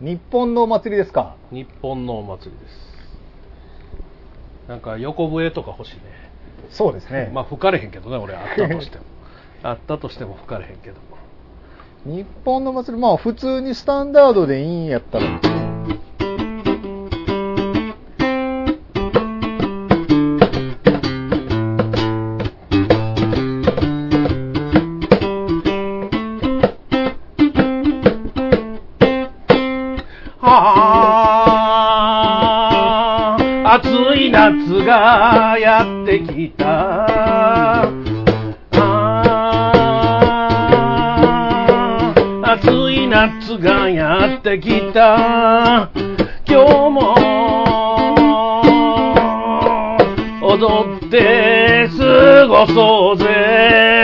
日本のお祭りですか？日本のお祭りです。なんか横笛とか欲しいね。そうですね、まあ吹かれへんけどね俺あったとしても。あったとしても吹かれへんけど日本の祭りまあ普通にスタンダードでいいんやったらやってきた。あ暑い夏がやってきた。今日も。踊って過ごそうぜ。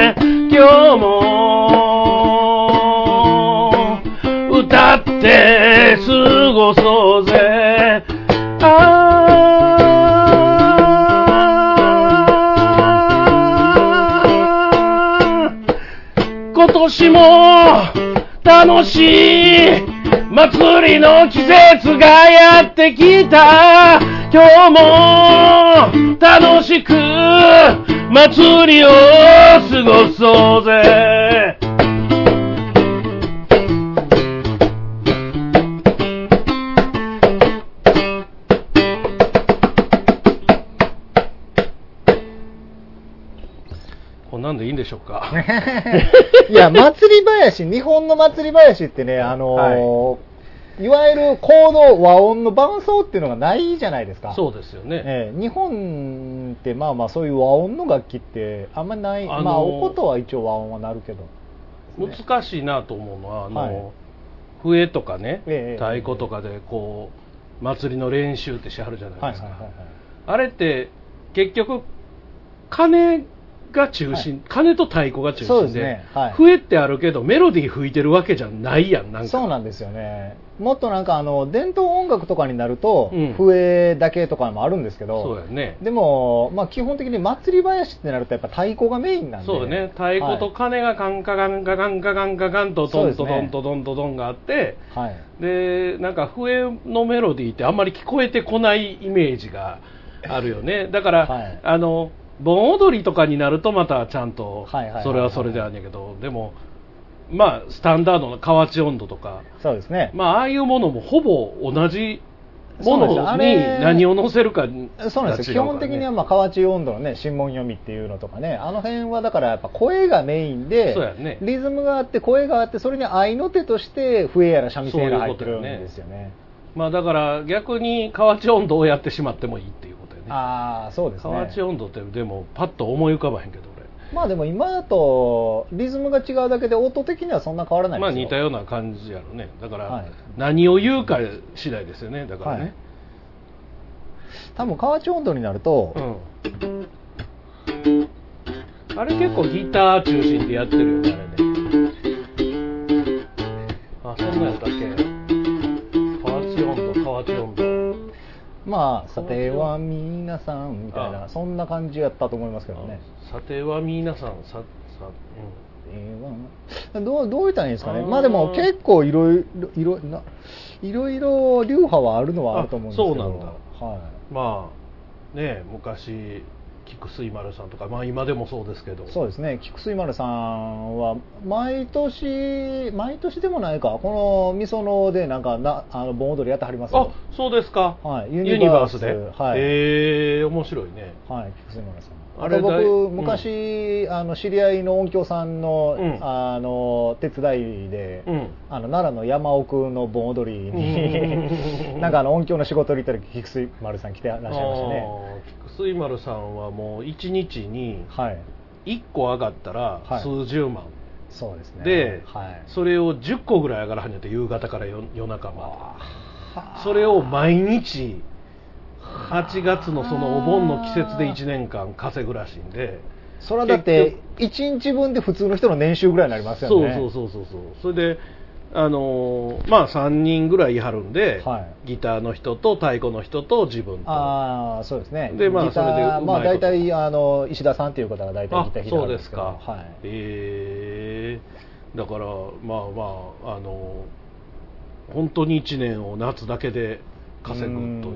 ー今年も楽しい祭りの季節がやってきた。今日も楽しく祭りを過ごそう。や、祭り林、日本の祭り林ってね、あのーい、わゆるコード、和音の伴奏っていうのがないじゃないですか。そうですよね、ええ日本ってまあまあそういう和音の楽器ってあんまりない、あのーまあお琴は一応和音はなるけど、難しいなと思うのはあの、はい。笛とかね、ええ。太鼓とかでこう祭りの練習ってしはるじゃないですか、はいはいはいはい。あれって結局鐘が中心、鐘と太鼓が中心でね。はい。笛ってあるけどメロディー吹いてるわけじゃないやんなんか。そうなんですよね。もっとなんかあの伝統音楽とかになると、うん。笛だけとかもあるんですけどそうやね。でも、まあ、基本的に祭り林ってなるとやっぱ太鼓がメインなんで。そうだね。太鼓と鐘がカンカガンカガンカガンカガンとドンとドンとドンとドンがあってはい、はいでなんか笛のメロディーってあんまり聞こえてこないイメージがあるよねだから、はいあの盆踊りとかになるとまたちゃんとそれはそれであるんやけどでもまあスタンダードの河内温度とかそうですね、まあああいうものもほぼ同じものにれ何を載せるかにそうなんですよ、基本的にはまあ河内温度のね、新聞読みっていうのとかね、あの辺はだからやっぱ声がメインで、そうやね。リズムがあって、声があって、それに合いの手として、笛やら三味線やら入ってるんですよね。まあだから逆に河内温度をやってしまってもいいっていうね。ああ、そうです河ね。内温度ってでもパッと思い浮かばへんけど俺。まあでも今だと、リズムが違うだけで、音的にはそんな変わらないまあですよ。似たような感じやろね。だから、はい。何を言うか次第ですよね。だからね、多分河内温度になると、うん。あれ結構ギター中心でやってるよねあれね。あそんなんやったっけ？河内温度河内温度まあ、さては皆さんみたいな、あ。そんな感じやったと思いますけどね。さては皆さんささ、えーどうどう言ったらいいんですかね、まあでも結構いろいろいろないろいろ流派はあるのはあると思うんですけど、あそうなんだ。はうん、まあね昔菊水丸さんとかまあ今でもそうですけど。い、そうですね、菊水丸さんは毎年、毎年でもないか、このみそのでなんかなあの盆踊りやってはりますあよ、そうですか、はい。ユニバース。で、はい。えー、面白いね。はい、菊水丸さん。あれ僕、うん。昔、あの知り合いの音響さんの,、うん。あの手伝いで、うん。あの奈良の山奥の盆踊りうに、ん。なんかあの音響の仕事に行った時菊水丸さん来てらっしゃいましたね。菊水丸さんはもう1日にはい、1個上がったらはい。数十万、そうですね。で、はい、それを10個ぐらい上がらはんやって夕方から夜夜中まで。はあそれを毎日8月のそのお盆の季節で1年間稼ぐらしいんで。それはだって1日分で普通の人の年収ぐらいになりますよね。そうそうそうそうそう。それであのーまあ3人ぐらいいはるんで、はい。ギターの人と太鼓の人と自分と。ああそうですね。でまあそれでうまあ大体あの石田さんっていう方が大体あギター弾いてそうですか、はい。えー。だからまあまああの本当に1年を夏だけで稼ぐという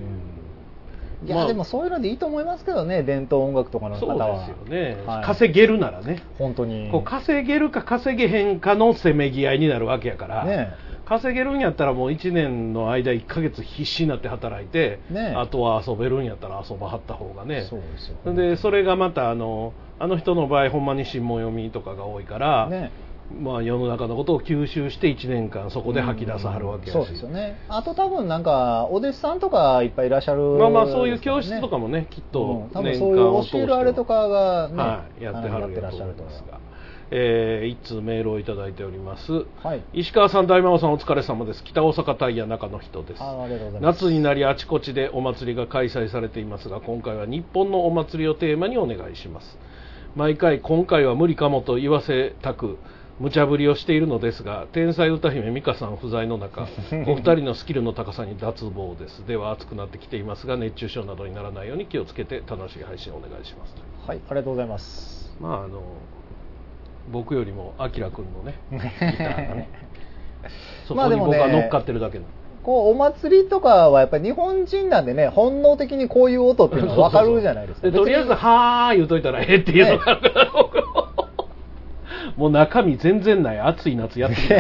いや、まあ。でもそういうのでいいと思いますけどね伝統音楽とかの方そうはですよね、はい。稼げるならね、本当に。こう稼げるか稼げへんかのせめぎ合いになるわけやから、ね稼げるんやったらもう1年の間1ヶ月必死になって働いて、ねあとは遊べるんやったら遊ばはった方がね。そうですよ。でそれがまたあのあの人の場合ほんまに新聞読みとかが多いから、ねまあ、世の中のことを吸収して1年間そこで吐き出さはるわけやし、そうですよね。あと多分なんかお弟子さんとかいっぱいいらっしゃるまあまあそういう教室とかもねきっとうん。多分年そういう教えるあれとかがね、はい、やってはるやってらっしゃると思いますが、えー、一通メールをいただいております。はい。石川さん大魔王さんお疲れ様です。北大阪タイヤ中の人です。夏になりあちこちでお祭りが開催されていますが今回は日本のお祭りをテーマにお願いします。毎回今回は無理かもと言わせたく無茶ぶりをしているのですが天才歌姫美香さん不在の中 お二人のスキルの高さに脱帽です。では暑くなってきていますが熱中症などにならないように気をつけて楽しい配信をお願いします。はいありがとうございます。まああの僕よりもあきらくんのね ギターがね。そこにまあでもね僕は乗っかってるだけなのこうお祭りとかはやっぱり日本人なんでね本能的にこういう音っていうのは分かるじゃないですか。でとりあえず「別にはーい」言うといたらええっていうのがあるから、僕もう中身全然ない。暑い夏やってきたん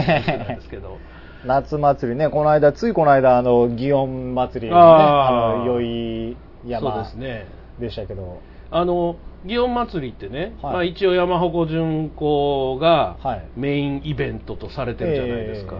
ですけど。夏祭りね。この間ついこの間あの祇園祭り、ね、あー。あの宵山でしたけど。あの祇園祭りってね、はい。まあ、一応山鉾巡行がはい。メインイベントとされてるじゃないですか、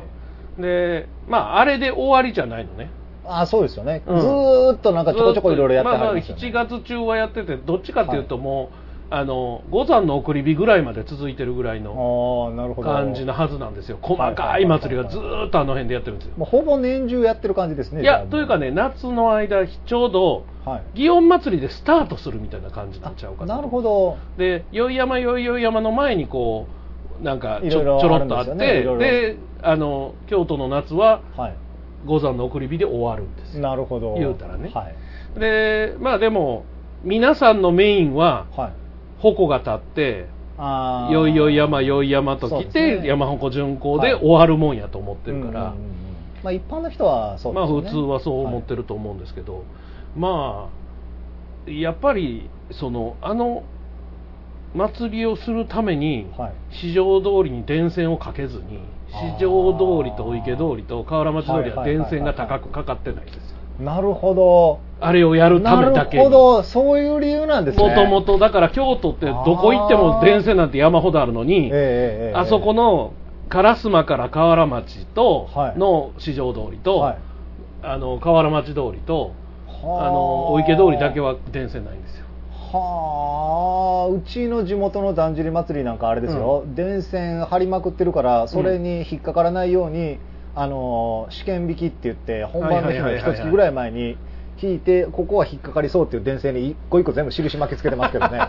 でまああれで終わりじゃないのね。あそうですよね、うん。ずーっとなんかちょこちょこいろいろやってはまあまありますよね、7月中はやっててどっちかっていうともう、あの五山の送り火ぐらいまで続いてるぐらいの感じのはずなんですよ。細はいかい祭りがずーっとあの辺でやってるんですよ。もうほぼ年中やってる感じですね。いやというかね夏の間ちょうどはい。祇園祭りでスタートするみたいな感じになっちゃうかあなるほど。で宵山宵々山の前にこうなんかちょちょろっとあってであの京都の夏ははい。五山の送り火で終わるんですよ。なるほど。言うたらね。はい。でまあでも皆さんのメインははい鉾が立ってよいよい山よい山と来そうですね。て山鉾巡行ではい。終わるもんやと思ってるから、うんうんうんうん。まあ一般の人はそうですよね。まあ普通はそう思ってると思うんですけど、まあやっぱりそのあの祭りをするためにはい。四条通りに電線をかけずに四条通りとお池通りと河原町通りは電線が高くかかってないんですよなるほど。あれをやるたなるめだけに。ほど。そういう理由なんですね。もともとだから京都ってどこ行っても電線なんて山ほどあるのに、あそこの烏丸から河原町とはい。の四条通りと、はい。あの河原町通りとはあ。のお池通りだけは電線ないんですよ。はあ。うちの地元のだんじり祭りなんかあれですよ、電線張りまくってるからそれに引っかからないように、あの試験引きって言って本番の日の一月ぐらい前に引いてここは引っかかりそうっていう電線に一個一個全部印巻きつけてますけどね。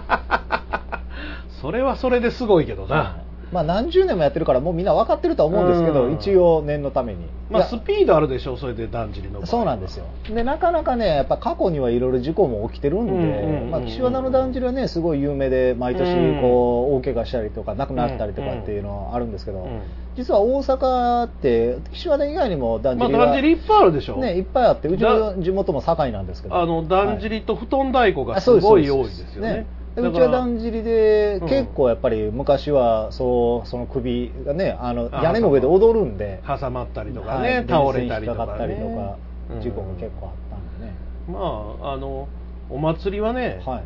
それはそれですごいけどな、まあ何十年もやってるからもうみんな分かってるとは思うんですけど、うん。一応念のために。まあスピードあるでしょそれでだんじりの。そうなんですよ。でなかなかねやっぱ過去にはいろいろ事故も起きてるんで、うんうんうんうん。まあ、岸和田のだんじりはねすごい有名で毎年うん。こう大怪我したりとか亡くなったりとかっていうのはあるんですけど、うん実は大阪って岸和田以外にもだんじまありが、だんじりいっぱいあるでしょ、ね、いっぱいあってうちの地元も堺なんですけど。あのだんじはい。りと布団太鼓がすごい多いですよね。でうちはだんじりでうん。結構やっぱり昔はそうその首がねあのあ屋根の上で踊るんで挟まったりとかはね、い倒れたりとか,、ね、かかったりとかうん。事故が結構あったんでね、まああのお祭りはね、はい。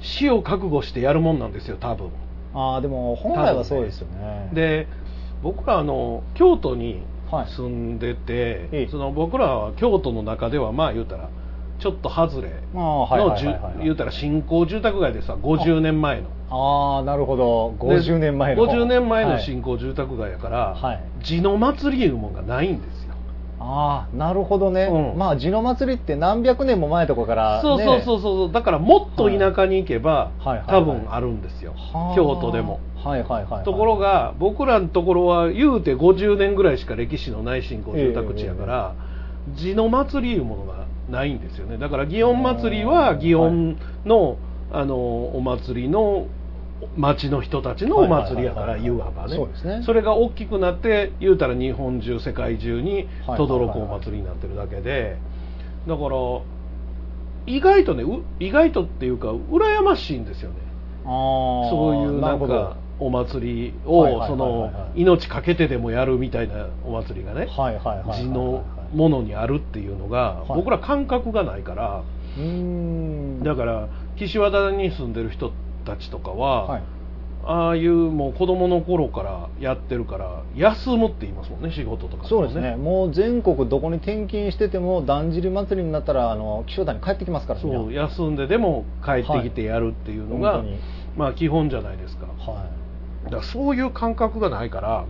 死を覚悟してやるもんなんですよ多分。ああでも本来はそうですよね。で僕らあの京都にはい。住んでて、ええ。その僕らは京都の中ではまあ言うたらちょっと外れの言うたら新興住宅街でさ50年前の。ああなるほど。50年前ので50年前のはい。新興住宅街やから、はい。地の祭りいうもんがないんですよ。ああなるほどね、うん。まあ地の祭りって何百年も前とかから、ね、そうそうそうそうだからもっと田舎に行けば、はい多分あるんですよ、はあ。京都でも。はいはいはいはい。ところが僕らのところは言うて50年ぐらいしか歴史のない新興住宅地やから、地の祭りいうものがないんですよね。だから祇園祭りは祇園の,、あのお祭りの町の人たちのお祭りやからはいはい。はいはいいわばね。そうですね。それが大きくなって言うたら日本中世界中にはい轟くお祭りになってるだけで。だから意外とねう意外とっていうか羨ましいんですよね。そういうなんかお祭りをその命かけてでもやるみたいなお祭りがね。地のものにあるっていうのがはい。僕ら感覚がないからうーん。だから岸和田に住んでる人たちとかは、はい。ああいうもう子供の頃からやってるから休むって言いますもんね仕事とかそうですね。もう全国どこに転勤しててもだんじり祭りになったらあの気象台に帰ってきますからそう休んででも帰ってきてやるっていうのが、はいまあ基本じゃないですか。はだからそういう感覚がないから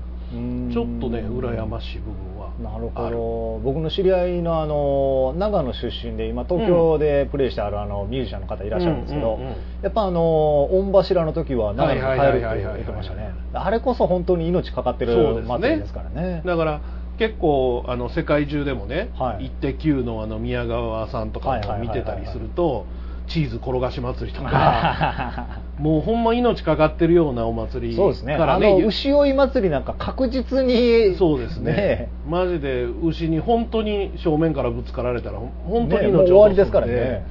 ちょっとね羨ましい部分はなるほど。僕の知り合いのあの長野出身で今東京でプレイしてあるあのミュージシャンの方いらっしゃるんですけどうんうんうんやっぱあの御柱の時は長野に帰るって言ってましたね。あれこそ本当に命かかってる祭りですからね。だから結構あの世界中でもね「はい。イッテ Q!」のあの宮川さんとかも見てたりするとチーズ転がし祭りとか もうほんま命かかってるようなお祭りそうですね。からねあの牛追い祭りなんか確実にそうですね。マジで牛に本当に正面からぶつかられたら本当にねもう命終わりですからね。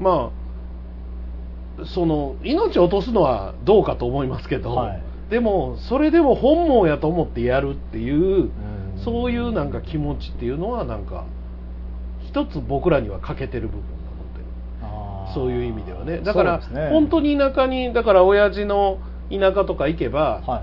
まあその命を落とすのはどうかと思いますけど、はい。でもそれでも本望やと思ってやるっていう、ん。そういうなんか気持ちっていうのはなんか一つ僕らには欠けてる部分そういう意味ではね。だから、ね本当に田舎にだから親父の田舎とか行けば、はい。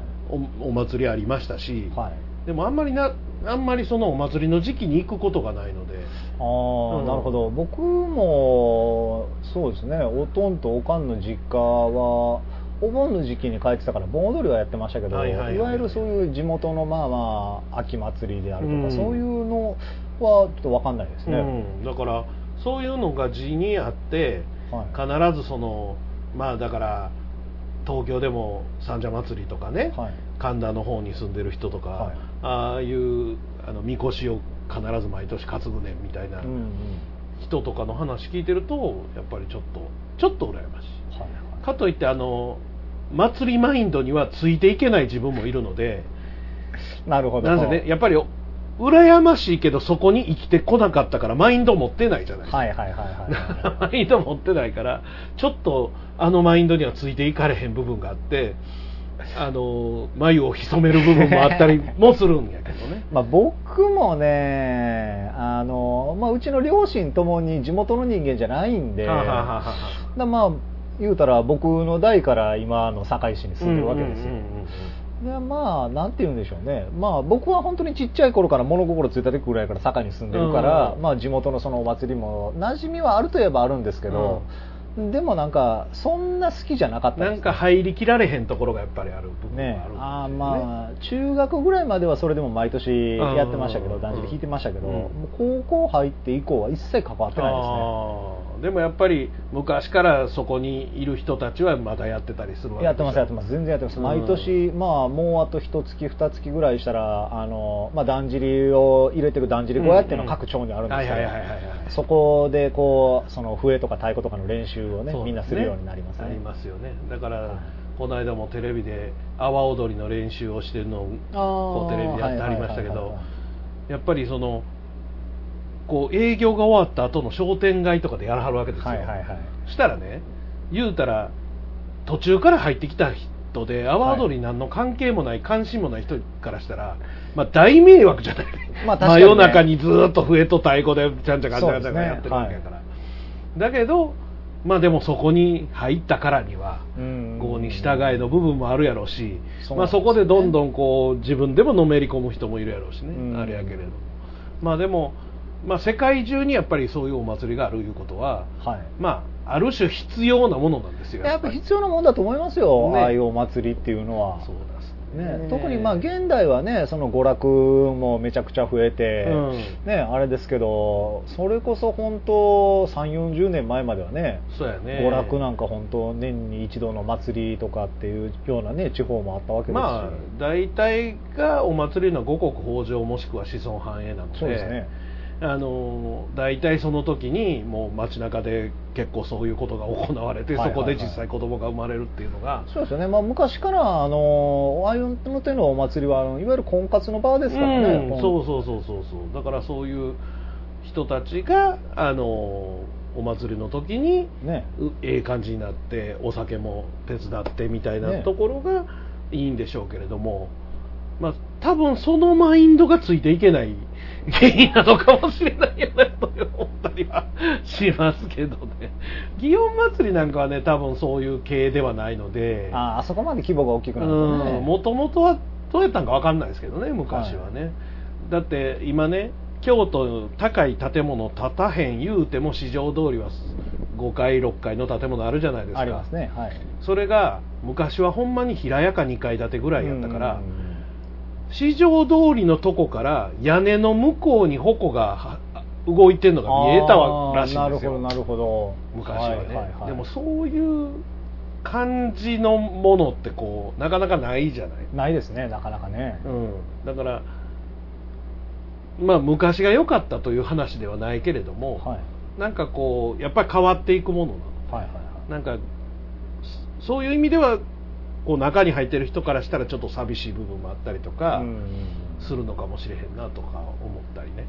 おお祭りありましたし、はい。でもあんまりなあんまりそのお祭りの時期に行くことがないので。ああ、うん。なるほど。僕もそうですね。おとんとおかんの実家はお盆の時期に帰ってたから盆踊りはやってましたけど、はいいはいはい。わゆるそういう地元のまあまあ秋祭りであるとか、うん。そういうのはちょっと分かんないですね、うん、だからそういうのが地にあってはい。必ずそのまあだから東京でも三社祭りとかね、はい。神田の方に住んでる人とか、はい。ああいうあのみこしを必ず毎年担ぐねんみたいなうんうん。人とかの話聞いてるとやっぱりちょっとちょっと羨ましいはい。かといってあの祭りマインドにはついていけない自分もいるのでなるほど。なんせねやっぱり羨ましいけどそこに生きてこなかったからマインド持ってないじゃない。ですか、はいはいはいはい。マインド持ってないからちょっとあのマインドにはついていかれへん部分があってあの眉を潜める部分もあったりもするんやけどね。まあ、僕もねあの、まあ、うちの両親ともに地元の人間じゃないんでまあ言うたら僕の代から今の堺市に住んでるわけですよ、うんうんうんうんでまあなんて言うんでしょうね。まあ僕は本当にちっちゃい頃から物心ついた時ぐらいから堺に住んでるから、うん。まあ地元のそのお祭りも馴染みはあるといえばあるんですけど、でもなんかそんな好きじゃなかったです、なんか入りきられへんところがやっぱりある部分ね。があねまあ中学ぐらいまではそれでも毎年やってましたけどうん。だんじり弾いてましたけど、うん。もう高校入って以降は一切関わってないですねでもやっぱり昔からそこにいる人たちはまだやってたりするわけやってますやってます。全然やってます、うん。毎年まあもうあと一月二月ぐらいしたらあの、まあ、だんじりを入れてるだんじり小屋っていうのが各町にあるんですけどそこでこうその笛とか太鼓とかの練習をねね。みんなするようになりますね。なりますよね。だから、はい。この間もテレビで阿波踊りの練習をしてるのをこうテレビでやってありましたけどやっぱりそのこう営業が終わった後の商店街とかでやらはるわけですよ、はいはいはい。そしたらね言うたら途中から入ってきた人で阿波踊りに何の関係もない関心もない人からしたら、まあ、大迷惑じゃない、まあね。真夜中にずーっと笛と太鼓でちゃんちゃかんちゃかんちゃかやってるわけやから、だけどまあでもそこに入ったからにはうん。こうに従えの部分もあるやろうし、まあ、そうなんですね。そこでどんどんこう自分でものめり込む人もいるやろうしね、うん。あれやけれど。まあでも、まあ、世界中にやっぱりそういうお祭りがあるいうことははい。まあある種必要なものなんですよやっぱ必要なもんだと思いますよ、ね。ああいうお祭りっていうのは。そうですね、特にまあ現代はねその娯楽もめちゃくちゃ増えて、うん。ね、あれですけどそれこそ本当3 4 0年前まではねそうやね。娯楽なんか本当年に一度の祭りとかっていうようなね地方もあったわけですし、まあ大体がお祭りの五穀豊穣もしくは子孫繁栄なので。そうですねあの大体その時にもう街中で結構そういうことが行われて、そこで実際子供が生まれるっていうのが。そうですよね、まあ、昔からあのああいうの手のお祭りはいわゆる婚活の場ですからね、うん、そうそうそうそうそう。だからそういう人たちがあのお祭りの時にね。うええ感じになってお酒も手伝ってみたいなね。ところがいいんでしょうけれども、まあ多分そのマインドがついていけない原因なのかもしれないよねと思ったりはしますけどね。祇園祭りなんかはね多分そういう系ではないので。ああそこまで規模が大きくなるもともとはどうやったんか分かんないですけどね昔はね、だって今ね京都高い建物建たへん言うても市場通りは5階6階の建物あるじゃないですか。ありますねはい。それが昔はほんまに平屋か2階建てぐらいやったからうん市場通りのとこから屋根の向こうに矛がは動いてるのが見えたわらしいんですよ。なるほどなるほど。昔はね、いいい。でもそういう感じのものってこうなかなかないじゃない？ないですねなかなかね、うん、だからまあ昔が良かったという話ではないけれども、はい。なんかこうやっぱり変わっていくものなの。はいはいはい。なんかそそういう意味ではこう中に入ってる人からしたらちょっと寂しい部分もあったりとかするのかもしれへんなとか思ったりね。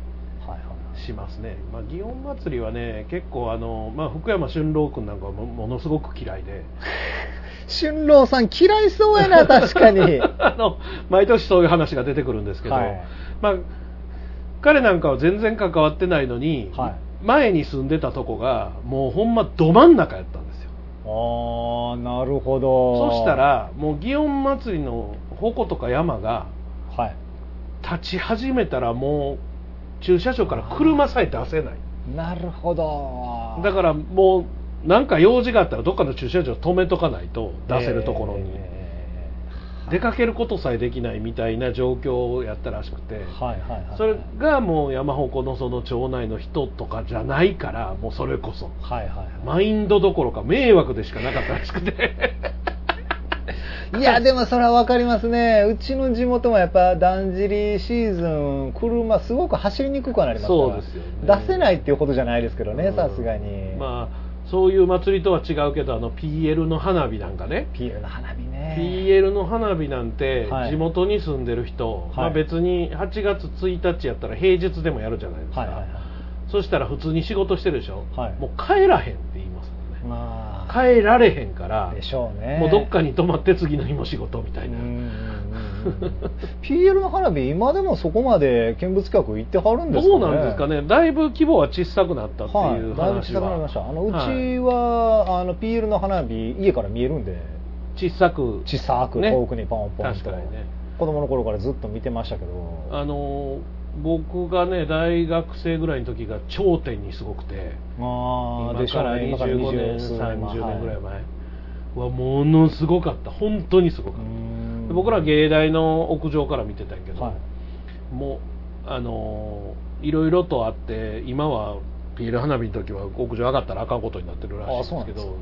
しますね、まあ、祇園祭りはね結構あの、まあ、福山俊郎君なんかはもものすごく嫌いで。春郎さん嫌いそうやな 確かに。あの毎年そういう話が出てくるんですけど、はい。まあ、彼なんかは全然関わってないのに、はい。前に住んでたとこがもうほんまど真ん中やったんですよああなるほど。そしたらもう祇園祭りの鉾とか山がはい。立ち始めたらもう駐車場から車さえ出せない。なるほど。だからもうなんか用事があったらどっかの駐車場止めとかないと出せるところに、えー出かけることさえできないみたいな状況をやったらしくて、はいはいはいそれがもう山鉾のその町内の人とかじゃないからもうそれこそ。はいはいはい。マインドどころか迷惑でしかなかったらしくて。いやでもそれは分かりますね。うちの地元もやっぱだんじりシーズン車すごく走りにくくはなりますから。そうですよね。出せないっていうことじゃないですけどねさすがに、まあそういう祭りとは違うけどあの PL の花火なんかね。ピールの花火ね。PL の花火なんてはい。地元に住んでる人、まあ、はい別に8月1日やったら平日でもやるじゃないですか、はいはいはい。そしたら普通に仕事してるでしょ、はい。もう帰らへんって言いますもんね。まあ帰られへんからでしょうね。もうどっかに泊まって次の日も仕事みたいな、PL の花火今でもそこまで見物客行ってはるんですかね。どうなんですかね。だいぶ規模は小さくなったってはいいうだいぶ小さ話は、くなりました。あのうちはいは、あの PL の花火家から見えるんで。小さく。小さくね。遠くにポンポンと、確かにね。子供の頃からずっと見てましたけど。あの僕がね大学生ぐらいの時が頂点にすごくてああ今から今から25年数年前30年ぐらいは前はものすごかった。本当にすごかった。僕ら芸大の屋上から見てたんやけど、はい。もうあのいろいろとあって今はピール花火の時は屋上上がったらあかんことになってるらしいんですけど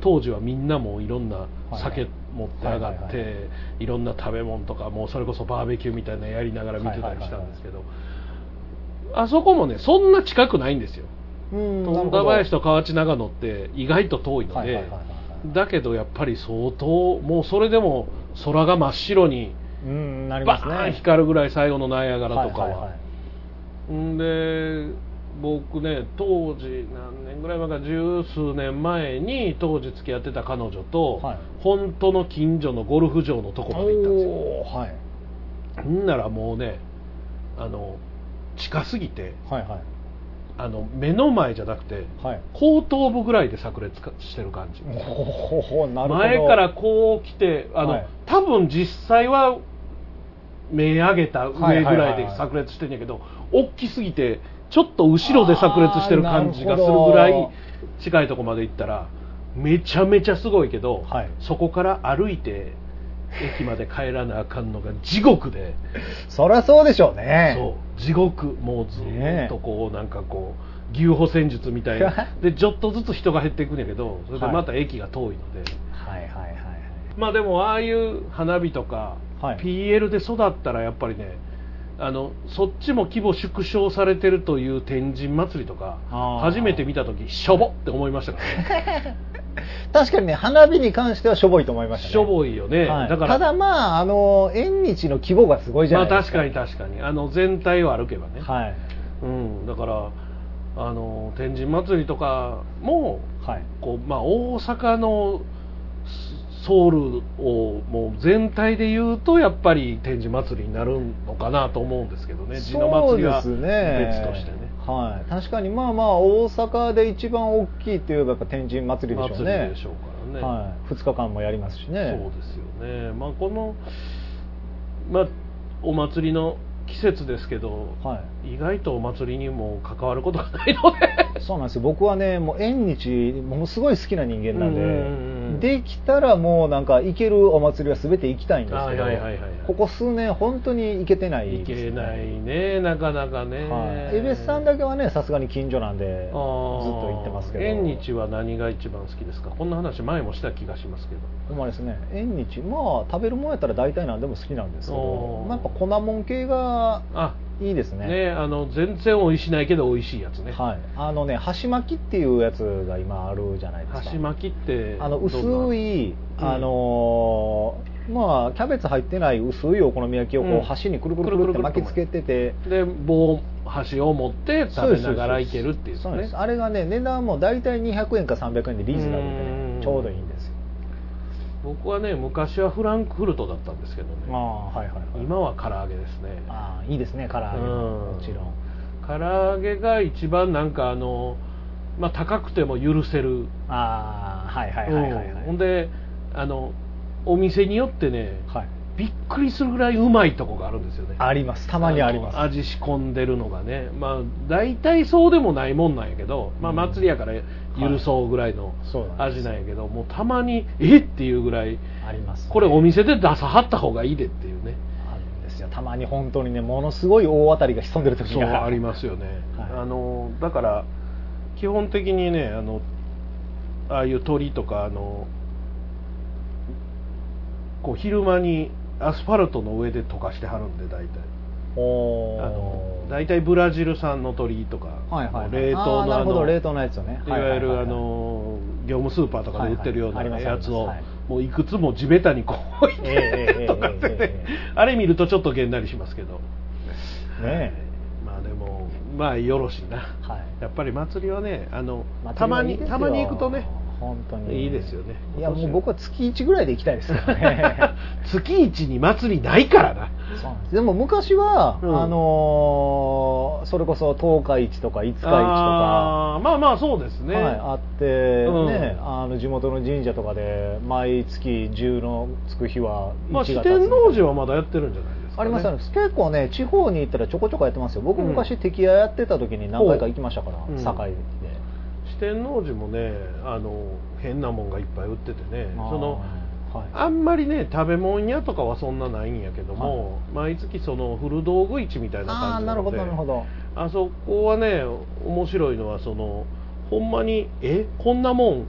当時はみんなもういろんなはい酒持って上がって、はいいはいはい。ろんな食べ物とかもうそれこそバーベキューみたいなのやりながら見てたりしたんですけど、あそこもねそんな近くないんですよ。富田ど林と河内長野って意外と遠いので、はいはいはいはいだけどやっぱり相当もうそれでも空が真っ白にバますね。ーン光るぐらい最後のナイアガラとかは,、いいい。んで僕ね当時何年ぐらい前か十数年前に当時付き合ってた彼女と、はい。本当の近所のゴルフ場のとこまで行ったんですよ。はい。んならもうねあの近すぎてはいはい。あの目の前じゃなくてはい。後頭部ぐらいで炸裂かしてる感じ。ほほほなるほど。前からこう来てあの、はい。多分実際は目上げた上ぐらいではいはいはいはい。炸裂してんやけど、大きすぎてちょっと後ろで炸裂してる感じがするぐらい近いとこまで行ったらめちゃめちゃすごいけど、はい。そこから歩いて駅まで帰らなあかんのが地獄で、そりゃそうでしょうね。そう。地獄もうずーっとこうなんかこう牛歩戦術みたいな。でちょっとずつ人が減っていくんやけどそれでまた駅が遠いので。はいはいはいまあでもああいう花火とか、はい。PL で育ったらやっぱりねあのそっちも規模縮小されてるという天神祭りとか初めて見た時しょぼって思いましたからね。確かにね花火に関してはしょぼいと思いましたね。しょぼいよね、はい。だからただまああの縁日の規模がすごいじゃまあないですか、確かに確かに。あの全体を歩けばね、はい。うん、だからあの天神祭りとかもはい。こう、まあ、大阪のソウルをもう全体で言うとやっぱり天神祭りになるのかなと思うんですけどね。地の祭りは別としてね。はい、確かにまあまあ大阪で一番大きいって言えばやっぱ天神祭りでしょうね。祭りでしょうからね、はい、2日間もやりますしね。そうですよね。まあこのまあお祭りの季節ですけど、はい。意外とお祭りにも関わることがないので。そうなんですよ。僕はねもう縁日ものすごい好きな人間なんで、うんうんうんできたらもうなんか行けるお祭りは全て行きたいんですけど、はいはいはいはいここ数年本当に行けてないいです、けないねなかなかね、はい、エベスさんだけはねさすがに近所なんでずっと行ってますけど。縁日は何が一番好きですか？こんな話前もした気がしますけど。ほんまですね。縁日まあ食べるもんやったら大体何でも好きなんですけどおー。まあやっぱ粉もん系があいいですね。ねあの全然美味しないけど美味しいやつね、はい、あのね箸巻きっていうやつが今あるじゃないですか。箸巻きってあの薄いい、あのーまあキャベツ入ってない薄いお好み焼きをこう、うん。箸にくるくるくるって巻きつけてて。で棒箸を持って食べながらいけるっていうね。そうです。あれがね値段も大体200円か300円でリーズナブルでちょうどいいんですよ僕はね昔はフランクフルトだったんですけどね。ああはいはいはい。今は唐揚げですね。ああいいですね唐揚げ。もうん。もちろん。唐揚げが一番なんかあの、まあ、高くても許せる。ああはいはいはいはい。はい、うん。ほんであのお店によってねはい。びっくりするぐらいうまいとこがあるんですよね。あります。たまにあります。の味仕込んでるのがね。まあ大体そうでもないもんなんやけど、まあ、うん。祭りやから許そうぐらいの味なんやけど、もうたまにえっ？ていうぐらいありますね、これお店で出さはった方がいいでっていうね。あるんですよ。たまに本当にねものすごい大当たりが潜んでる時が。ありますよね、はい。あのだから基本的にねあのああいう鳥とかあのこう昼間にアスファルトの上で溶かしてはるんで大体あの大体ブラジル産の鳥とか、はいはいはい、冷凍のあのなるほど。冷凍のやつをね。いわゆるあの業務スーパーとかで売ってるようなやつをもういくつも地べたにこう置いてとかってねあれ見るとちょっとげんなりしますけど。ねえ。まあでもまあよろしいな。はい。やっぱり祭りはねあのたまにたまに行くとね本当に。いいですよね。いやもう僕は月1ぐらいで行きたいですけどね。月一に祭りないからな。そうなんです。でも昔は、うん。あのーそれこそ10日市とか5日市とかまあまあそうですね、はい、あって、うん。ね、あの地元の神社とかで毎月10のつく日はまあ市四天王寺はまだやってるんじゃないですか、ね、ありますあります。結構ね地方に行ったらちょこちょこやってますよ。僕うん。昔敵屋やってた時に何回か行きましたから、うん。堺で、四天王寺もねあの変なもんがいっぱい売っててね。そのはい。あんまりね食べ物屋とかはそんなないんやけども、毎月その古道具市みたいなあ感あなるほじなのでどなるほど。あそこはね面白いのはそのほんまにえ？こんなもん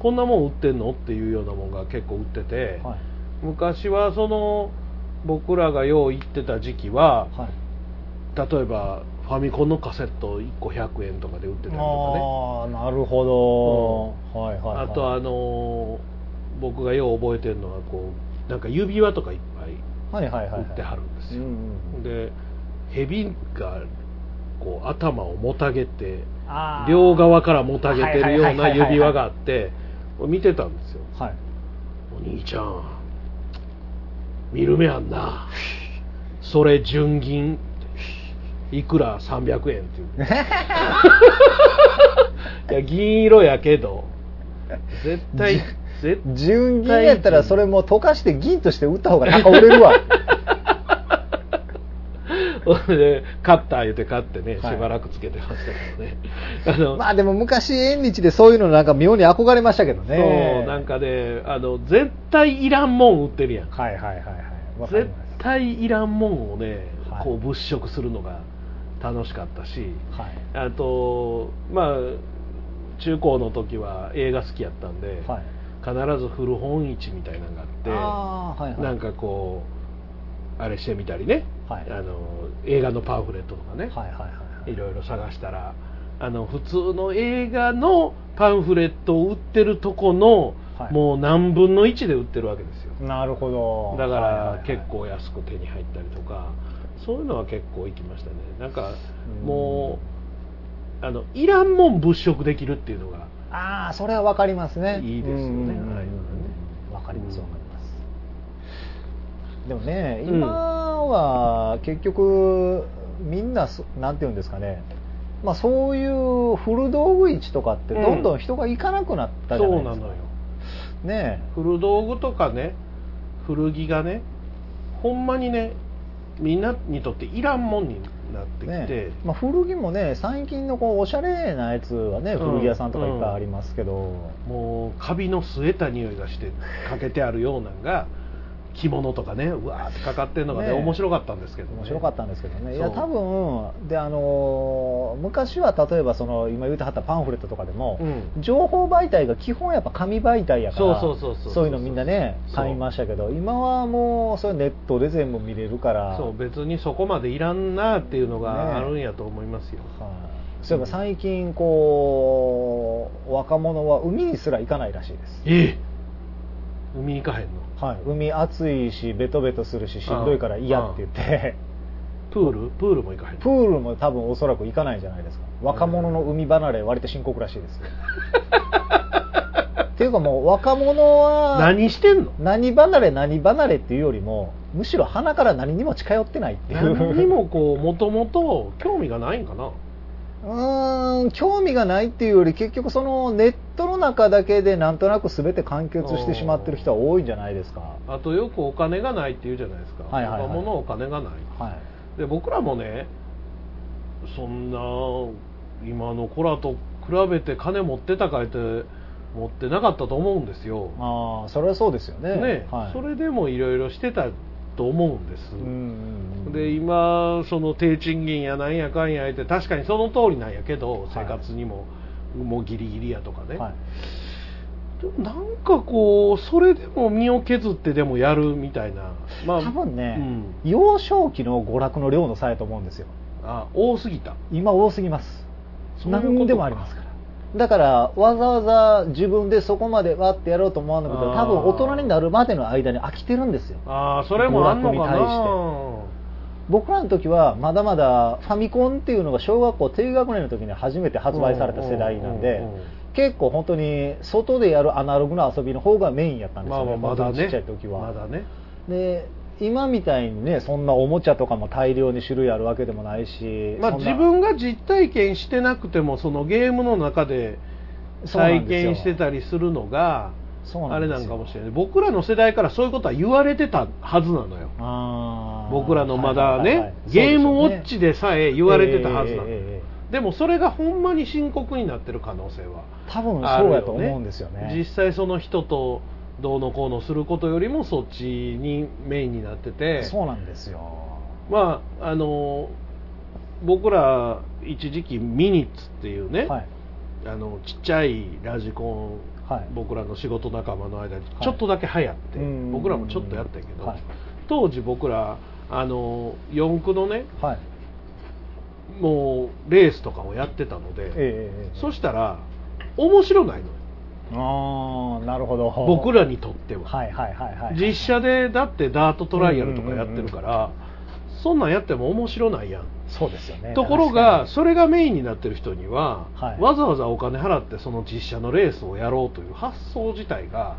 こんなもん売ってんの？っていうようなもんが結構売ってて、はい。昔はその僕らがよう行ってた時期ははい。例えばファミコンのカセット1個100円とかで売ってたりとかね。ああなるほど、はいはい、はい、あとあの僕がよう覚えてるのはこうなんか指輪とかいっぱいはいはいはいはい。売ってはるんですよ、うんうんで蛇がこう頭をもたげて両側からもたげてるようない指輪があって見てたんですよ。はい。お兄ちゃん見る目あんな。それ純銀いくら300円っていう。いや銀色やけど。絶対絶純銀やったらそれも溶かして銀として売った方が高売れるわ。対 で買った言うて買ってねしはい。ばらくつけてましたけどね、あのまあでも昔縁日でそういうのなんか妙に憧れましたけどね。そうなんかねあの絶対いらんもん売ってるやん。はいはいはいはい。絶対いらんもんをね、はい。こう物色するのが楽しかったしはい。あとまあ中高の時は映画好きやったんで、はい。必ず古本市みたいなのがあってはいはい。なんかこうあれしてみたりね。はい。あの映画のパンフレットとかね、はいはいはいい。ろいろ探したらあの普通の映画のパンフレットを売ってるとこの、はい。もう何分の1で売ってるわけですよ。なるほど。だから結構安く手に入ったりとかそういうのは結構行きましたね。なんかうん。もうあのいらんもん物色できるっていうのがああそれは分かりますね。いいですよね。うん。うんうんああい。うのね分かりますうん。分かります。でもねうん。今は結局みんなそなんていうんですかね。まあそういう古道具市とかってどんどん人が行かなくなったじゃないですか、そうなのよ。ね古道具とかね古着がねほんまにねみんなにとっていらんもんになってきて、ね。まあ、古着もね最近のこうおしゃれなやつはねうん。古着屋さんとかいっぱいありますけど、もうカビの吸えた匂いがしてかけてあるようなんが着物とかねうわーってかかってるのがねね面白かったんですけど、ね、面白かったんですけどね。いや多分であのー昔は例えばその今言うてはったパンフレットとかでも、うん。情報媒体が基本やっぱ紙媒体やからそうそうそうそうそういうのみんなね買いましたけど今はもうそれネットで全部見れるからそう別にそこまでいらんなっていうのねがあるんやと思いますよ、はい。そういえば最近こう若者は海にすら行かないらしいです。ええ。海行かへんの？はい、海暑いしベトベトするししんどいから嫌って言って。プール？プールも行かへんの？プールも多分おそらく行かないんじゃないですか。若者の海離れ割と深刻らしいですよ。っていうかもう若者は何してんの？何離れ何離れっていうよりもむしろ鼻から何にも近寄ってないっていう。何にもこうもともと興味がないんかな？うーん興味がないっていうより結局そのネットの中だけでなんとなく全て完結してしまってる人は多いんじゃないですか。あとよくお金がないって言うじゃないですか、はいはいはい。お金がない。はい。で僕らもねそんな今の子らと比べて金持ってたかいって持ってなかったと思うんですよ。ああそれはそうですよね。ね、はい、それでもいろいろしてたと思うんです、うんうんうんで今その低賃金やなんやかんや言って確かにその通りなんやけど生活にも、もうギリギリやとかね、はい。でもなんかこうそれでも身を削ってでもやるみたいな。まあ多分ね、うん。幼少期の娯楽の量の差やと思うんですよ。あ多すぎた。今多すぎます。何でもありますからだからわざわざ自分でそこまでわってやろうと思わなくて多分大人になるまでの間に飽きてるんですよ。ああそれもあんのかな。僕らの時はまだまだファミコンっていうのが小学校低学年の時に初めて発売された世代なんで結構本当に外でやるアナログな遊びの方がメインやったんですまあよね、まあまだちっちゃい時は、まだね。で今みたいにねそんなおもちゃとかも大量に種類あるわけでもないしまあ自分が実体験してなくてもそのゲームの中で体験してたりするのがあれなんかもしれない。僕らの世代からそういうことは言われてたはずなのよ。僕らのまだはいはいはいはい。ね。ゲームウォッチでさえ言われてたはずなの。ええええええでもそれがほんまに深刻になってる可能性は多分あるよそうやと思うんですよね。実際その人とどうのこうのすることよりもそっちにメインになってて。そうなんですよ。まああの僕ら一時期ミニッツっていうね、はい。あのちっちゃいラジコン、はい。僕らの仕事仲間の間にい。ちょっとだけ流行って、うん。僕らもちょっとやったけど、はい。当時僕らあの四駆のねはい。もうレースとかをやってたので、ええええ。そしたら面白ないのよああなるほど。僕らにとっては、はいはいはいはい。実写でだってダートトライアルとかやってるから、そんなんやっても面白ないやん。そうですよね。ところがそれがメインになってる人には、はい。わざわざお金払ってその実写のレースをやろうという発想自体が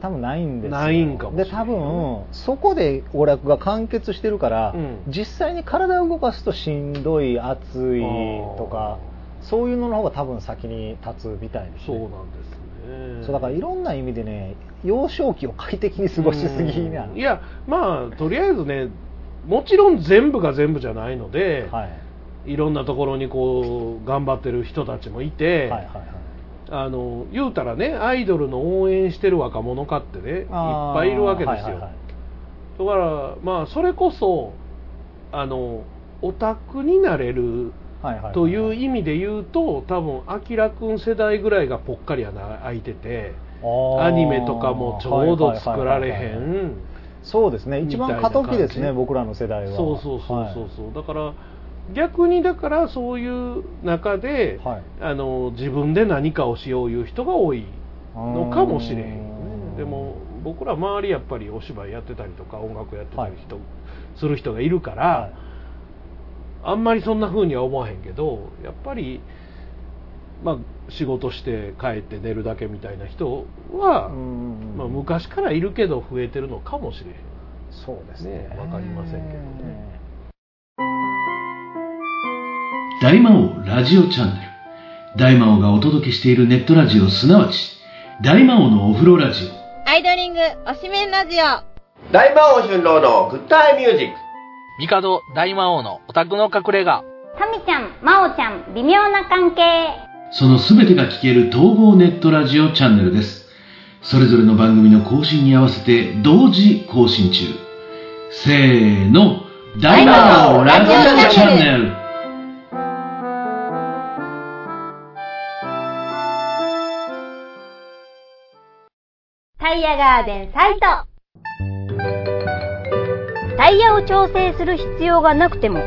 多分ないんですよ。ないんかもしれない。で多分そこで娯楽が完結してるから、うん。実際に体を動かすとしんどい暑いとかそういうのの方が多分先に立つみたいです、ね、そうなんですねそうだからいろんな意味でね幼少期を快適に過ごしすぎな、うん。いやまあとりあえずねもちろん全部が全部じゃないので、はい。い、ろんなところにこう頑張ってる人たちもいて、はいはいはい。あの言うたらねアイドルの応援してる若者かってねいっぱいいるわけですよ、はいはいはい。だからまあそれこそあのオタクになれるはいはいはいという意味で言うと多分あきらくん世代ぐらいがぽっかり穴開いててアニメとかもちょうど作られへはいはいはいはい。んそうですね。一番過渡期ですみたいな感じ。ね僕らの世代は。そうそうそうそうはい。そう、だから逆にだからそういう中で、はい。あの自分で何かをしよういう人が多いのかもしれへんよね。うん。でも僕ら周りやっぱりお芝居やってたりとか音楽やってたり人、する人がいるから、はいあんまりそんな風には思わへんけどやっぱりまあ仕事して帰って寝るだけみたいな人は、うんまあ、昔からいるけど増えてるのかもしれへんそうですねねわかりませんけどね大魔王ラジオチャンネル。大魔王がお届けしているネットラジオ、すなわち、大魔王のお風呂ラジオ。アイドリングおしめんラジオ大魔王春郎のグッタイミュージック。帝大魔王のオタクの隠れ家タミちゃん、マオちゃん、微妙な関係そのすべてが聞ける統合ネットラジオチャンネルです。それぞれの番組の更新に合わせて同時更新中。せーの、大魔王ラジオチャンネル。タイヤガーデンサイトタイヤを調整する必要がなくても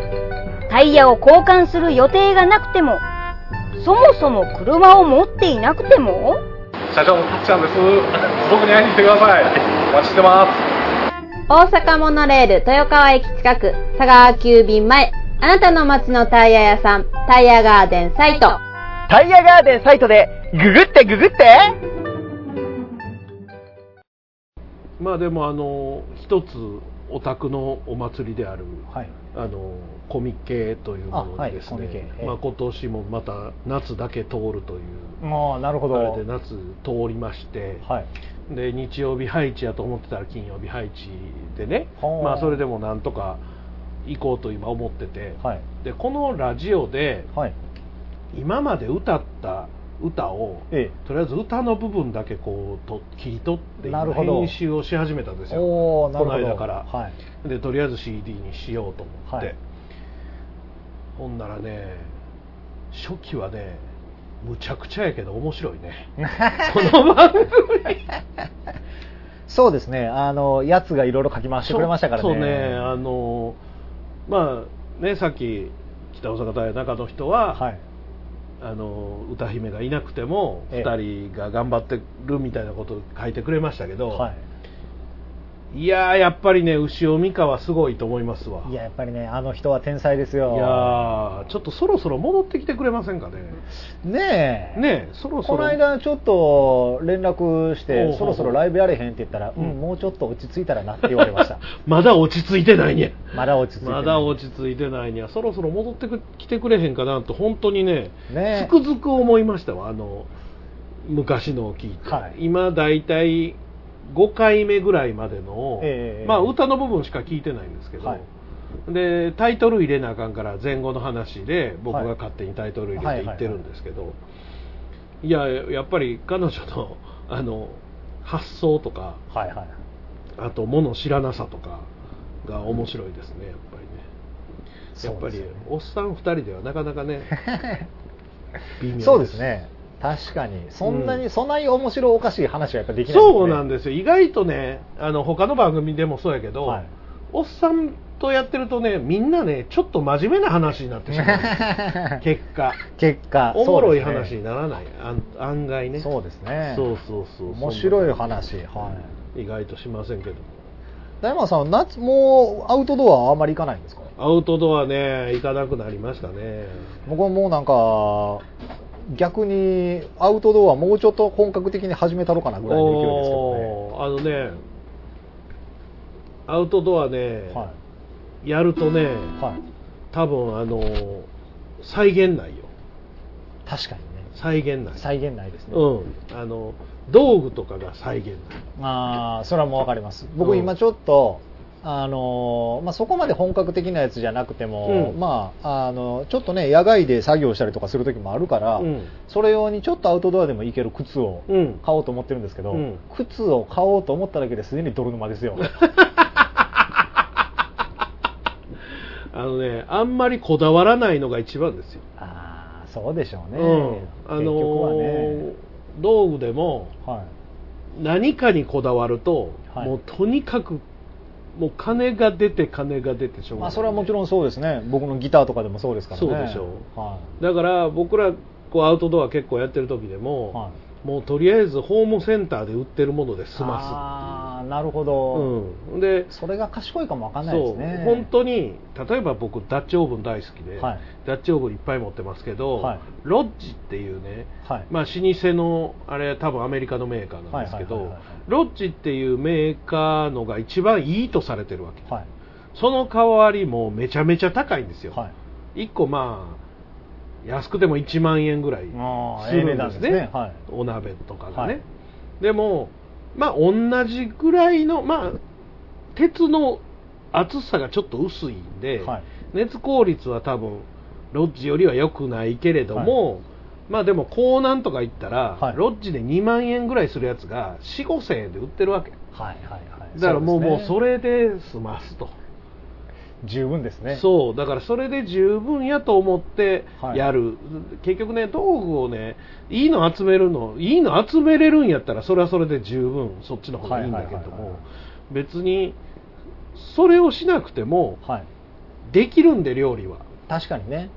タイヤを交換する予定がなくてもそもそも車を持っていなくても？社長のたっちゃんです。僕に会いに来てください。お待ちしてます。大阪モノレール豊川駅近く佐川急便前あなたの街のタイヤ屋さんタイヤガーデンサイトタイヤガーデンサイトでググってググってまあでもあの一つオタクのお祭りであるはい。あのコミケというものですね、ええ。まあ、今年もまた夏だけ通るというああなるほあれどで夏通りまして、はい。で日曜日配置やと思ってたら金曜日配置でねはあ。まあそれでもなんとか行こうと今思ってて、はい。でこのラジオではい。今まで歌った歌をえとりあえず歌の部分だけこうと切り取って今なるほど。編集をし始めたんですえよ。こおおなるほど。の間から、はい。でとりあえず CD にしようと思って、はい。ほんならね初期はねむちゃくちゃやけど面白いね。この番組。そうですね。あのやつがいろいろ書き回してくれましたからね。そうね。あのまあねさっき北大阪大中の人は、はいあの歌姫がいなくてもええ。2人が頑張ってるみたいなことを書いてくれましたけど、はいいやーやっぱりね牛尾美香はすごいと思いますわ。いややっぱりねあの人は天才ですよ。いやーちょっとそろそろ戻ってきてくれませんかね。ねえ。ねえそろそろ。この間ちょっと連絡してそろそろライブやれへんって言ったら、うん。うん、もうちょっと落ち着いたらなって言われました。まだ落ち着いてないね。まだ落ち着いてない。まだ落ち着いてないにはそろそろ戻ってきてくれへんかなと本当にねねつくづく思いましたわ。あの昔のを聞いて、はい。今だいたい5回目ぐらいまでの、ええまあ歌の部分しか聞いてないんですけど、はい。でタイトル入れなあかんから前後の話で僕はい。が勝手にタイトル入はいれて言ってるんですけど、いややっぱり彼女のあの発想とかはいはいあと物知らなさとかが面白いですねやっぱりね。やっぱり、おっさん2人ではなかなかね 微妙そうですね確かに。そんなに、うんそんなに面白おかしい話はやっぱできないそうなんでですよ。意外とねあの他の番組でもそうやけど、はい。おっさんとやってるとねみんなねちょっと真面目な話になってしまう。結果。結果。おもろい話にならない、案案外ね。そうですね。そうそうそう面白い話。はい。意外としませんけど。大門さん夏もうアウトドアはあんまり行かないんですか？アウトドアね行かなくなりましたね。僕はもうなんか逆にアウトドアもうちょっと本格的に始めたろうかなぐらいの勢いですけどおーあのねアウトドアね、ねはやるとねい、はい、多分あの再現ないよ。確かにね。再現ない。再現ないですね、うん。あの道具とかが再現ない。ああそれはもう分かります。うん。僕今ちょっと、あのーまあ、そこまで本格的なやつじゃなくても、うん。まああのちょっとね野外で作業したりとかする時もあるから、うん。それ用にちょっとアウトドアでも行ける靴をうん。買おうと思ってるんですけど、うん。靴を買おうと思っただけですでに泥沼ですよ。あのねあんまりこだわらないのが一番ですよ、ああそうでしょうね、うん。あの結局はね、道具でもは何かにこだわると、はい。もうとにかくもう金が出て金が出てしょうがない、まあ、それはもちろんそうですね。僕のギターとかでもそうですからね。そうでしょう。はだから僕らこうアウトドア結構やってる時でも、い、はいもうとりあえずホームセンターで売ってるもので済まああなるほす、ど、うん、でそれが賢いかもわかんないですね。本当に例えば僕ダッチオーブン大好きで、はい。ダッチオーブンいっぱい持ってますけど、はい。ロッジっていうね、はい。まあ、老舗のあれ多分アメリカのメーカーなんですけどロッジっていうメーカーのが一番いいとされてるわけ。はい。その代わりもめちゃめちゃ高いんですよ、はい。1個まあ安くても1万円ぐらいするんですね。ね。はい。お鍋とかがね、はい。でもまあ同じぐらいのまあ鉄の厚さがちょっと薄いんで、はい。熱効率は多分ロッジよりは良くないけれども、まあでも港南とか行ったら、はい。ロッジで2万円ぐらいするやつが4 5千円で売ってるわけ。はいはいはい。だからもう,、ね。もうそれで済ますと十分ですね。そうだからそれで十分やと思ってはい。やる、結局ね道具をねいいの集めるのいいの集めれるんやったらそれはそれで十分そっちの方がいいんだけどはいはいはいはいも別にそれをしなくてもはい。できるんで料理は。確かにね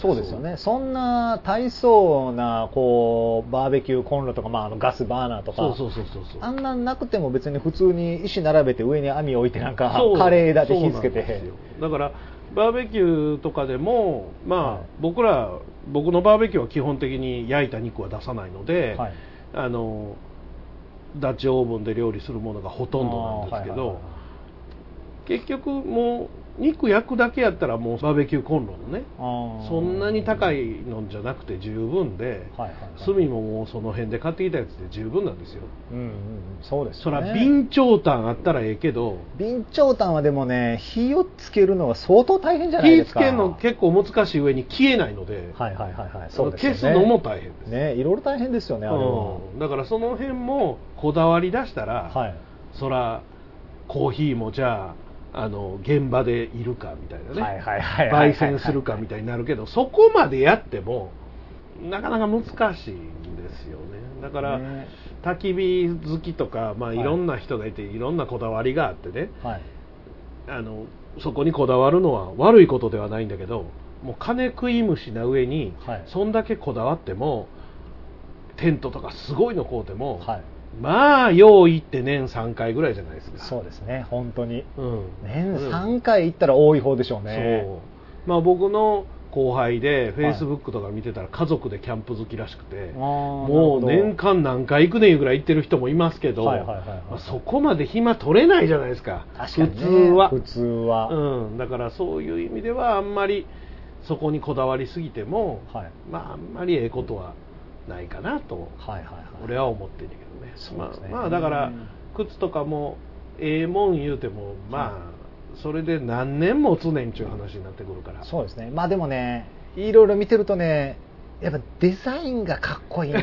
そうですよね。そんな大層なこうバーベキューコンロとか、まあ、あのガスバーナーとかそうそうそうそうそう。あんなんなくても別に普通に石並べて上に網置いてなんかカレー枝で火つけて。だからバーベキューとかでもまあ、はい。僕ら僕のバーベキューは基本的に焼いた肉は出さないので、はい。あのダッチオーブンで料理するものがほとんどなんですけど、はいはいはい。結局もう肉焼くだけやったらもうバーベキューコンロのねそんなに高いのじゃなくて十分で、はいはいはい。炭ももうその辺で買ってきたやつで十分なんですよ。うんうん。そうですね。ら備長炭あったらええけど備長炭はでもね火をつけるのは相当大変じゃないですか。火つけるの結構難しい上に消えないので、はいはいはいはい。そうですよね。消すのも大変です、ねいろいろ大変ですよねあれは、うん。だからその辺もこだわり出したら、はい。そらコーヒーもじゃああの現場でいるかみたいなね、はいはいはいはいはい焙煎するかみたいになるけどそこまでやってもなかなか難しいんですよね。だから、ね。焚き火好きとか、まあ、はい。いろんな人がいて、い、ろんなこだわりがあってね。はい。あのそこにこだわるのは悪いことではないんだけどもう金食い虫な上に、はい。そんだけこだわってもテントとかすごいの買うても、はいまあ用意って年3回ぐらいじゃないですか。そうですね本当に。うん、年うん3回行ったら多い方でしょうね、そう。まあ僕の後輩でフェイスブックとか見てたら家族でキャンプ好きらしくて、ももう年間何回行くねんぐらい行ってる人もいますけど、そこまで暇取れないじゃないですか。確かに、ね、普通は。普通は、うん、だからそういう意味ではあんまりそこにこだわりすぎても、はい。まああんまりええことはないかなとはいはいはい。俺は思ってるけどね。そうですね。まあ、まあだから靴とかもええもん言うてもまあ、それで何年も常にちゅう話になってくるから。そうですね。まあでもねいろいろ見てるとねやっぱデザインがかっこいい。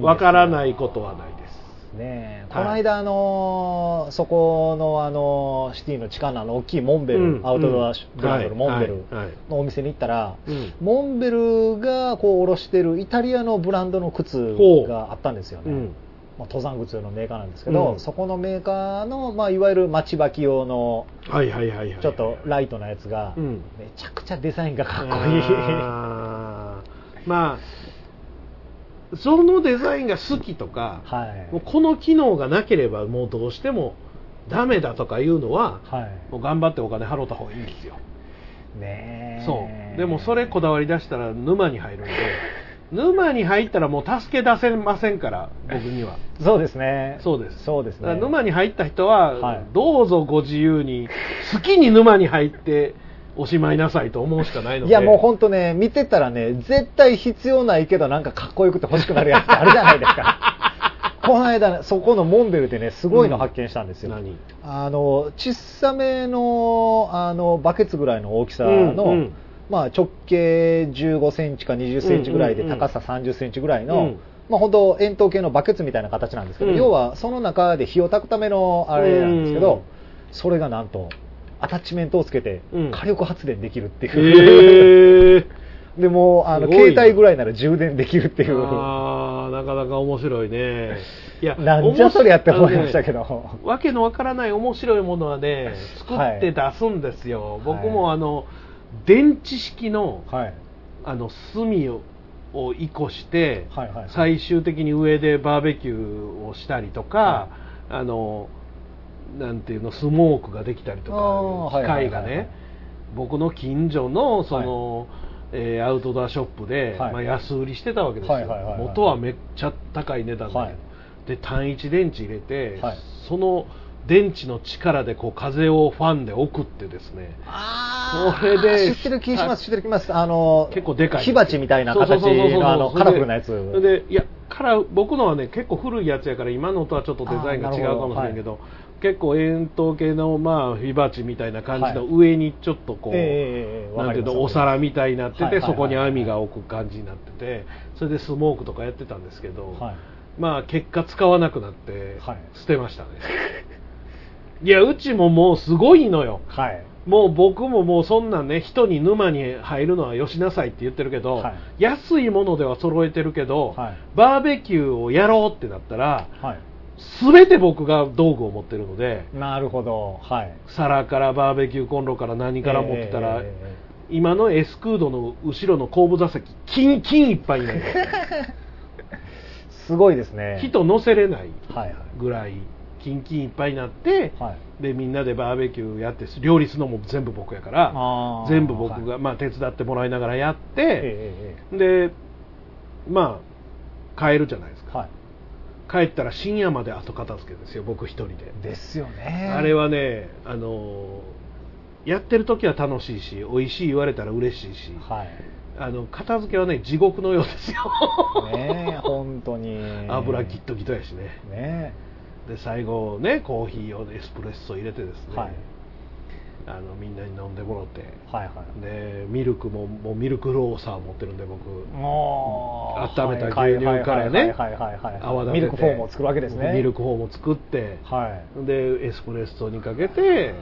わからないことはないね。この間、あのそこの、あのシティの地下のあの大きいモンベル、うん。アウトドアうんブランドのモンベルのお店に行ったら、うん。モンベルがこう卸してるイタリアのブランドの靴があったんですよね、う。んまあ、登山靴のメーカーなんですけど、うん。そこのメーカーの、まあ、いわゆる待ち履き用のはいはいはいはい。ちょっとライトなやつが、うん。めちゃくちゃデザインがかっこいい。まあそのデザインが好きとか、はい。もうこの機能がなければもうどうしてもダメだとかいうのは、はい。もう頑張ってお金払った方がいいんですよ。ねえ。そう。でもそれこだわり出したら沼に入るんで 沼に入ったらもう助け出せませんから僕には。そうですね。そうです。そうですね。沼に入った人は、はい。どうぞご自由に好きに沼に入っておしまいなさいと思うしかないので。いやもう本当ね見てたらね絶対必要ないけどなんかかっこよくて欲しくなるやつってあるじゃないですか。この間そこのモンベルでねすごいの発見したんですよ、何？あの小さめのあのバケツぐらいの大きさの、うんうん。まあ、直径15センチか20センチぐらいでうんうんうん。高さ30センチぐらいの、うん。まあ、本当円筒形のバケツみたいな形なんですけど、うん。要はその中で火を焚くためのあれなんですけど、うん。それがなんとアタッチメントをつけてうん。火力発電できるっていう、へえ でもうあの携帯ぐらいなら充電できるっていう。あーなかかなか面白いね。いやなんじゃそりゃって思いましたけど。ねわけのわからない面白いものはね作って出すんですよ、僕もあの電池式のはい。あの炭をを移行して、はいはい最終的に上でバーベキューをしたりとか、あのなんていうのスモークができたりとか機械がはいはいはいはい。ね。僕の近所のその、えーアウトドアショップで、はい。まあ、安売りしてたわけですよ、はいはいはいはい。元はめっちゃ高い値段で、はい。で単一電池入れて、はい。その電池の力でこう風をファンで送ってですね。あそれで知ってる気します知ってる気します。あの結構でかい火鉢みたいな形のカラフルなやつ。でいやカラ僕のはね結構古いやつやから今のとはちょっとデザインが違うかもしれんけど結構円筒形のまあ火鉢みたいな感じのはい上にちょっとこう、ええええわなんていうのお皿みたいになってて、はいはいはい。はいそこに網が置く感じになっててそれでスモークとかやってたんですけど、はい。まあ結果使わなくなってはい。捨てましたね、いやうちももうすごいのよ。はい。もう僕ももうそんなんね人に沼に入るのはよしなさいって言ってるけど、はい。安いものでは揃えてるけど、はい。バーベキューをやろうってなったらはい全て僕が道具を持ってるのでなるほど。はい。皿からバーベキューコンロから何から持ってたら、ええ今のエスクードの後ろの後部座席キンキンいっぱいになる。すごいですね。人乗せれないはいはい。ぐらいキンキンいっぱいになって、はい。でみんなでバーベキューやって料理するのも全部僕やから全部僕が、はい。まあ、手伝ってもらいながらやって、えええでまあ帰るじゃないですか、えはい帰ったら深夜まで後片付けですよ僕一人で、ですよね。あれはねあのやってる時は楽しいし美味しい言われたら嬉しいし、はい。あの片付けはね地獄のようですよ。ねえ本当に。油ギットギトやしね。ねで最後ねコーヒーをエスプレッソ入れてですね、はいあのみんなに飲んでもらって。はいはい。でミルクももうミルクローサー持ってるんで僕。温めた牛乳からね泡立てて。ミルクフォームを作るわけですね。ミルクフォームを作って。はい。でエスプレッソにかけて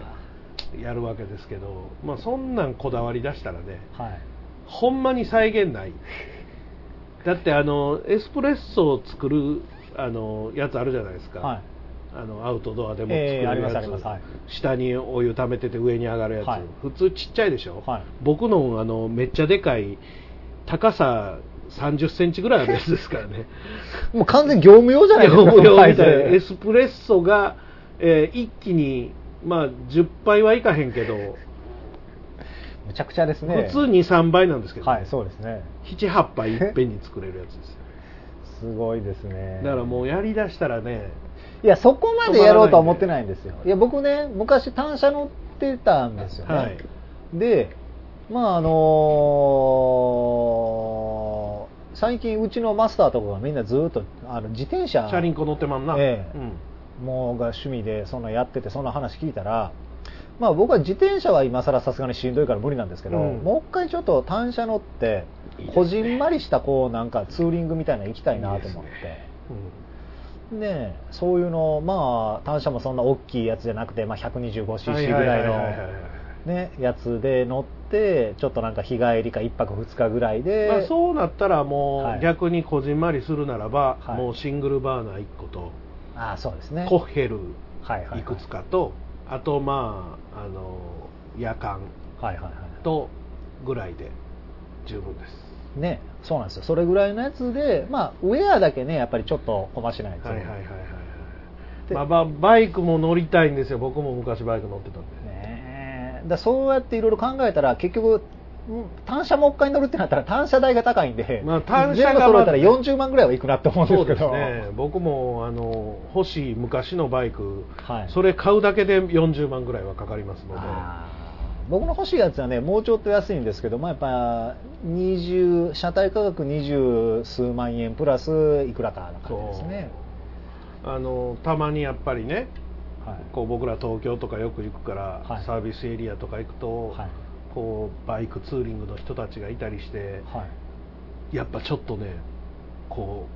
やるわけですけど、まあ、そんなんこだわり出したらねはい。ほんまに再現ない。だってあのエスプレッソを作るあのやつあるじゃないですか、はいあのアウトドアでも作るやつ、ますあります。はい。下にお湯溜めてて上に上がるやつ、はい。普通ちっちゃいでしょ、はい。僕のあのめっちゃでかい高さ3 0センチぐらいあるやつですからね。もう完全業務用じゃないですか業務用みたいな。エスプレッソが、えー一気にまあ10杯はいかへんけど、むちゃくちゃですね。普通23倍なんですけど、はいそうですね。78杯いっぺんに作れるやつですよ。すごいですね。だからもうやりだしたらねいやそこまでやろうとは思ってないんですよ。いや僕ね昔単車乗ってたんですよね、はい。でまああのー最近うちのマスターとかがみんなずっとあの自転車。チャリンコ乗ってまんな、ええ。うん。もうが趣味でそんなやっててそんな話聞いたらまあ僕は自転車は今更さすがにしんどいから無理なんですけど、うん。もう一回ちょっと単車乗ってこじんまりしたこうなんかツーリングみたいなの行きたいなと思ってでそういうのまあ単車もそんな大きいやつじゃなくて、まあ、125cc ぐらいのねやつで乗ってちょっとなんか日帰りか1泊2日ぐらいで、まあ、そうなったらもはい。う逆にこじんまりするならば、はい。もうシングルバーナー1個とああそうですね。コッヘルはいくつかと、あとまああの夜間とぐらいで十分ですねそうなんですよ。それぐらいのやつでまあウェアだけねやっぱりちょっとこましないと、はいはいはいはいはい。でまあババイクも乗りたいんですよ。僕も昔バイク乗ってたんで。ねえ。だそうやっていろいろ考えたら結局うん単車もう一回乗るってなったら単車代が高いんで、まあ単車が揃えたら40万ぐらいはいくなって思うんですけど。ですね。僕もあの欲しい昔のバイク、はい。それ買うだけで40万ぐらいはかかりますので僕の欲しいやつはねもうちょっと安いんですけど、まあ、やっぱ20車体価格20数万円プラスいくらかな感じですね、あのたまにやっぱりねはい。こう僕ら東京とかよく行くから、はい。サービスエリアとか行くと、はい。こうバイクツーリングの人たちがいたりしてはい。やっぱちょっとねこ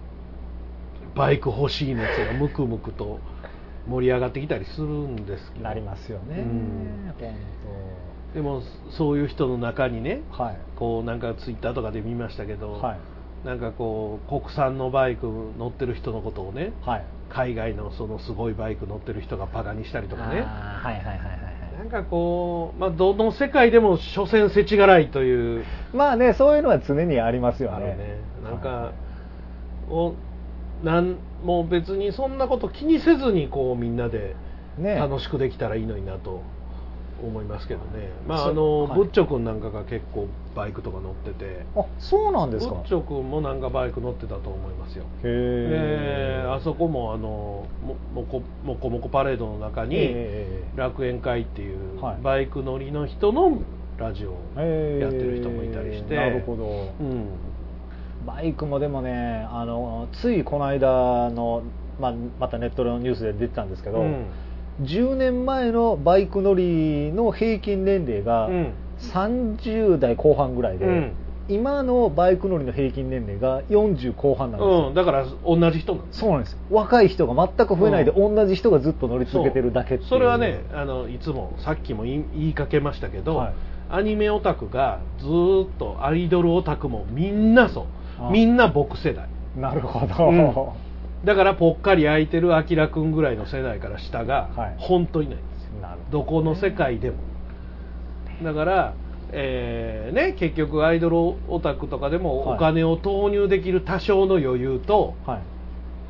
うバイク欲しい熱がムクムクと盛り上がってきたりするんですけど。なりますよね、うん。本でもそういう人の中にね当はい。こうなんかツイッターとかで見ましたけど、はい。なんかこう国産のバイク乗ってる人のことをねはい。海外のそのすごいバイク乗ってる人がバカにしたりとかね。はいはいはいはい。なんかこう、まあ、どの世界でも所詮世知辛いという。まあねそういうのは常にありますよね。ね。なんか、おなんもう別にそんなこと気にせずにこうみんなでね。楽しくできたらいいのになと思いますけどね、まああの、はい。ブッチョ君なんかが結構バイクとか乗ってて。あそうなんですか。ブッチョ君もなんかバイク乗ってたと思いますよ。へえであそこもあのももこもこもこパレードの中にえ楽園会っていうはい。バイク乗りの人のラジオをえやってる人もいたりして、なるほど。うん。バイクもでもねあのついこの間の、まあ、またネットのニュースで出てたんですけど、うん10年前のバイク乗りの平均年齢がうん。30代後半ぐらいで、うん。今のバイク乗りの平均年齢が40後半なんですよ、うん、だから同じ人なんです。そうなんです。若い人が全く増えないで、同じ人がずっと乗り続けてるだけっていう。それはねあのいつもさっきも言いかけましたけど、はい。アニメオタクがずーっとアイドルオタクもみんなそあうみんな僕世代。なるほど、うんだからぽっかり空いてるアキラくんぐらいの世代から下がはい。本当いないんですよ、なるほどこの世界でも。だから、えーね、結局アイドルオタクとかでもはいお金を投入できる多少の余裕と、どはい。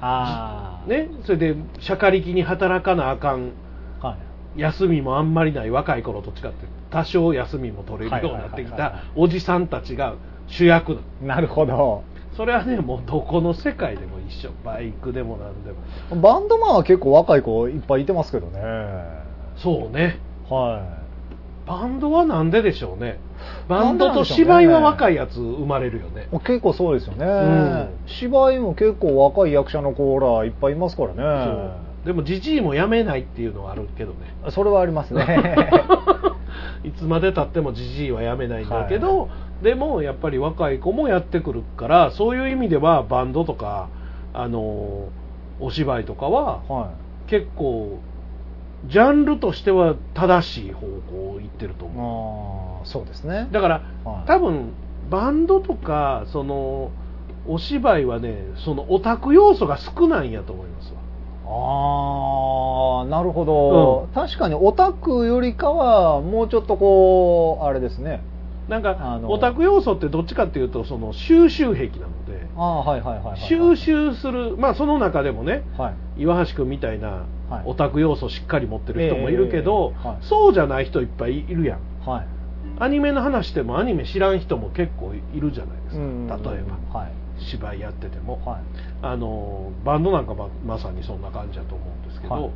ああね、それでしゃかりきに働かなあかんはい。休みもあんまりない若い頃と違って多少休みも取れるようになってきはいはいはいはいたおじさんたちが主役なの。なるほどそれはねもうどこの世界でも一緒。バイクでも何でも。バンドマンは結構若い子いっぱいいてますけどね。そうね。はバンドはなんででしょうね。バンドと芝居は若いやつ生まれるよね。い結構そうですよね、ん。芝居も結構若い役者の子らいっぱいいますからね。でもじじいも辞めないっていうのはあるけどね。それはありますね。いつまでたってもじじいは辞めないんだけど、でもやっぱり若い子もやってくるからそういう意味ではバンドとかあのお芝居とかはは結構ジャンルとしては正しい方向を行ってるとい思ああそうですね。うだから、はい。多分バンドとかそのお芝居はねそのオタク要素が少ないんやと思いますわ。ああなるほど、うん。確かにオタクよりかはもうちょっとこうあれですねなんかオタク要素ってどっちかっていうとその収集癖なので収集するまあその中でもねはい。岩橋君みたいなはい。オタク要素をしっかり持ってる人もいるけど、そうじゃない人いっぱいいるやん。はい。アニメの話してもアニメ知らん人も結構いるじゃないですか。うん例えばはい。芝居やってても、はい。あのバンドなんかままさにそんな感じだと思うんですけど、はい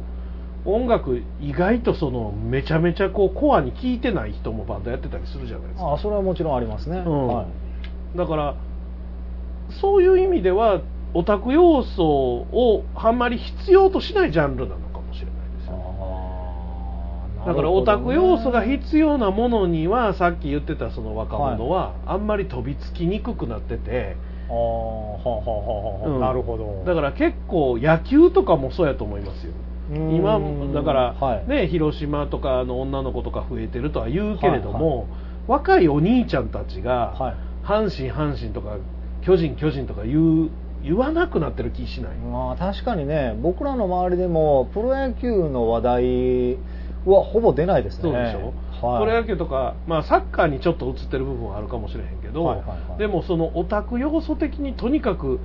音楽意外とそのめちゃめちゃこうコアに聴いてない人もバンドやってたりするじゃないですか。ああそれはもちろんありますね、うん。はい。だからそういう意味ではオタク要素をあんまり必要としないジャンルなのかもしれないですよ。ああだからオタク要素が必要なものにはさっき言ってたその若者はあんまり飛びつきにくくなってて、ああはあはあはあはあ、うん。なるほど。だから結構野球とかもそうやと思いますよ。うん今だから、はい。ね広島とかの女の子とか増えてるとは言うけれども、若いお兄ちゃんたちが、はい。阪神阪神とか巨人巨人とか言う言わなくなってる気しない、まあ確かにね僕らの周りでもプロ野球の話題はほぼ出ないですね。そうでしょ、はい、プロ野球とか、まあ、サッカーにちょっと映ってる部分はあるかもしれへんけど、はいはいはい。でもそのオタク要素的にとにかく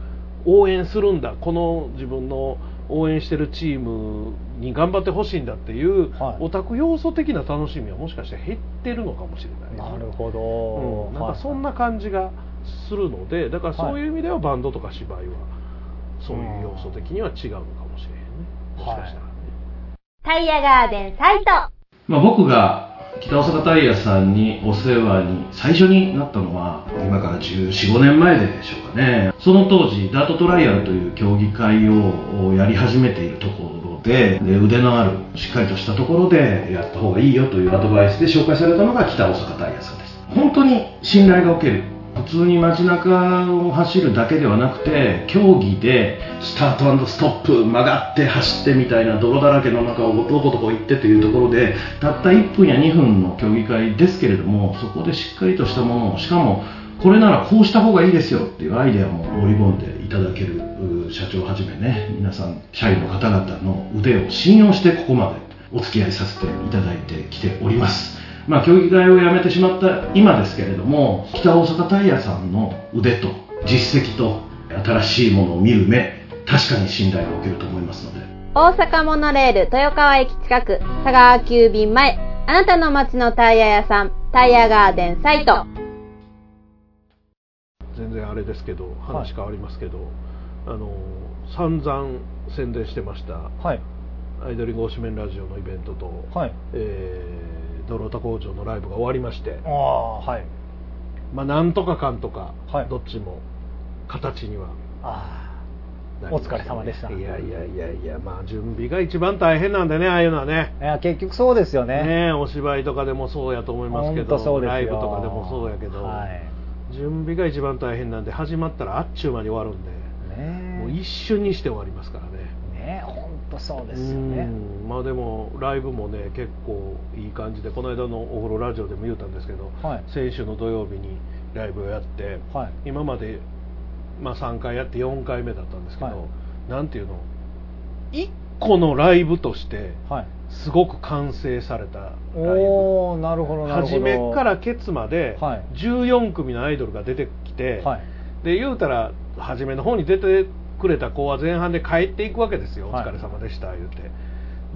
応援するんだこの自分の応援してるチームに頑張ってほしいんだっていう、はい。オタク要素的な楽しみはもしかして減ってるのかもしれない、なるほうん、ど、なんかそんな感じがするのでだからそういう意味ではバンドとか芝居はそういう要素的には違うのかもしれへんね。もしかしたらね、タイヤガーデンサイト。まあ、僕が北大阪タイヤさんにお世話に最初になったのは今から1415年前でしょうかね。その当時ダートトライアルという競技会をやり始めているところでで腕のあるしっかりとしたところでやった方がいいよというアドバイスで紹介されたのが北大阪タイヤさんです。本当に信頼がおける普通に街中を走るだけではなくて競技でスタートストップ曲がって走ってみたいな泥だらけの中をどこどこ行ってというところでたった1分や2分の競技会ですけれどもそこでしっかりとしたものをしかもこれならこうした方がいいですよっていうアイデアも盛り込んでいただける社長はじめね皆さん社員の方々の腕を信用してここまでお付き合いさせていただいてきております。まあ競技会を辞めてしまった今ですけれども北大阪タイヤさんの腕と実績と新しいものを見る目確かに信頼を受けると思いますので。大阪モノレール豊川駅近く佐川急便前あなたの街のタイヤ屋さんタイヤガーデンサイト。全然あれですけど話変わりますけど、あの散々宣伝してましたはい。アイドリング推しメンラジオのイベントと、はい。えー、ドロータ工場のライブが終わりましてああはい。まあなんとかかんとか、はい。どっちも形には。あなりましたね。お疲れ様でした。いやいやいやいやまあ準備が一番大変なんでねああいうのはね。あいや結局そうですよね。ねお芝居とかでもそうやと思いますけどライブとかでもそうやけど、はい。準備が一番大変なんで始まったらあっちゅう間に終わるんで、ねもう一瞬にして終わりますからね。ね本当そうですよね。うん。まあでもライブもね結構いい感じでこの間のお風呂ラジオでも言うたんですけど、はい。先週の土曜日にライブをやって、はい。今まで、まあ、3回やって4回目だったんですけど、はい。なんていうの？1個のライブとしてはい。すごく完成されたライブ。おおなるほどなるほど。初めからケツまではい。14組のアイドルが出てきて、はい。で言うたら初めの方に出てくれた子は前半で帰っていくわけですよ、はい。お疲れ様でした言うて。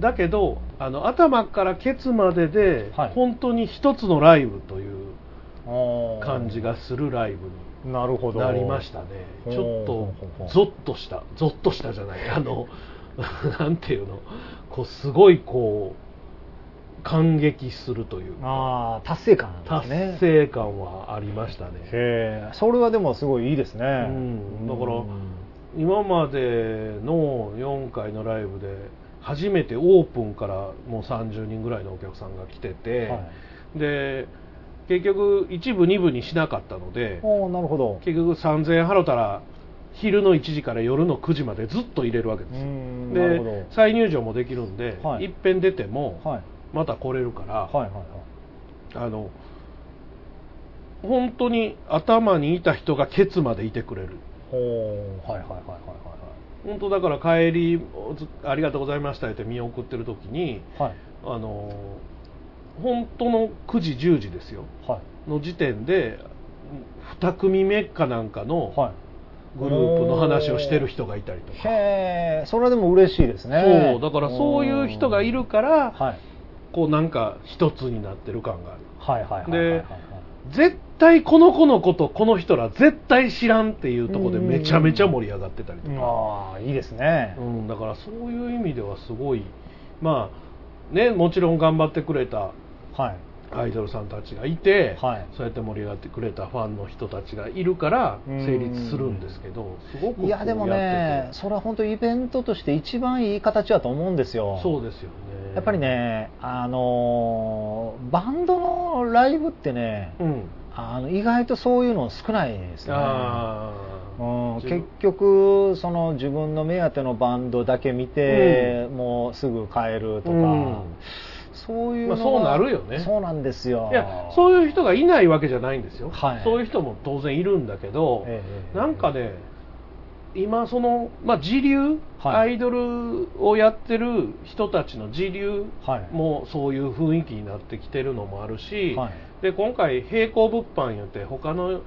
だけどあの頭からケツまでで、はい。本当に一つのライブという感じがするライブになるほど。なりましたね。ちょっとゾッとしたゾッとしたじゃない。あの なんていうの？こうすごいこう感激するというか。ああ達成感達ね。成感はありましたね。それはでもすごいいいですね。うん。だからうん今までの4回のライブで初めてオープンからもう30人ぐらいのお客さんが来てて、はい。で結局1部2部にしなかったのでなるほど。結局3000円払ったら昼の1時から夜の9時までずっと入れるわけですで再入場もできるんで、はい。いっぺん出てもはい。また来れるから、はいはいはい。あの本当に頭にいた人がケツまでいてくれるほうはいはいはいはい本当だから帰りありがとうございましたって見送ってる時にはいはいあの本当の9時10時ですよ。はい。の時点で2組目かなんかのはい。グループの話をしてる人がいたりとか、へえそれはでも嬉しいですね。そうだからそういう人がいるからはい。こうなんか一つになってる感がある。はいはいはいはいはい。で絶対この子のことこの人ら絶対知らんっていうところでめちゃめちゃ盛り上がってたりとか、ああいいですね。うん、だからそういう意味ではすごいまあねもちろん頑張ってくれたはい。アイドルさんたちがいて、はい。そうやって盛り上がってくれたファンの人たちがいるからうん。成立するんですけどすごくいやでもやねそれは本当イベントとして一番いい形だと思うんですよ。そうですよね。やっぱりねあのーバンドのライブってねうんあの意外とそういうの少ないですね。あうん、結局その自分の目当てのバンドだけ見て、もうすぐ帰るとか、うん。そういうまあそうなるよね。そうなんですよ。いやそういう人がいないわけじゃないんですよ、はい。そういう人も当然いるんだけど、ええ。なんかね今その、まあ、時流、はい。アイドルをやってる人たちの時流はい。もそういう雰囲気になってきてるのもあるし、はい。で今回並行物販言って他の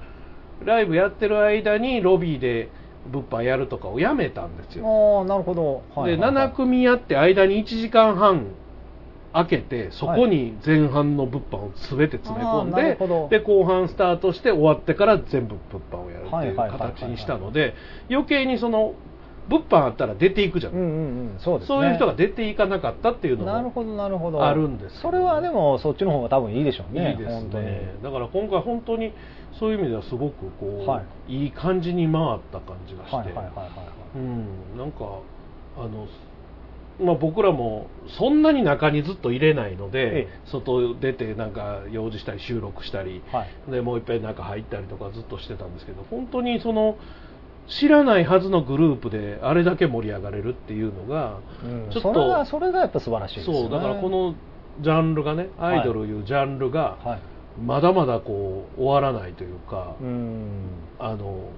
ライブやってる間にロビーで物販やるとかをやめたんですよ、ああなるほど、はいではいはい。7組やって間に1時間半開けてそこに前半の物販を全て詰め込んでほど。で後半スタートして終わってから全部物販をやるってはいいうはいはいはい。形にしたので余計にその物販あったら出ていくじゃん、うんうんうんそうですね。そういう人が出ていかなかったっていうのもなるほどなるほど。あるんですそれはでもそっちの方が多分いいでしょうねいいですね。だから今回本当にそういう意味ではすごくこう、、はいい感じに回った感じがして、はいはいはいはいはい。うん、なんかあの、まあ、僕らもそんなに中にずっと入れないので、ええ。外出てなんか用事したり収録したり、はい。でもう一遍中入ったりとかずっとしてたんですけど本当にその知らないはずのグループであれだけ盛り上がれるっていうのが、うん。ちょっとそれがそれがやっぱ素晴らしいですよね。そうだからこのジャンルがねアイドルいうジャンルが、はい。まだまだこう終わらないというか、うん。あの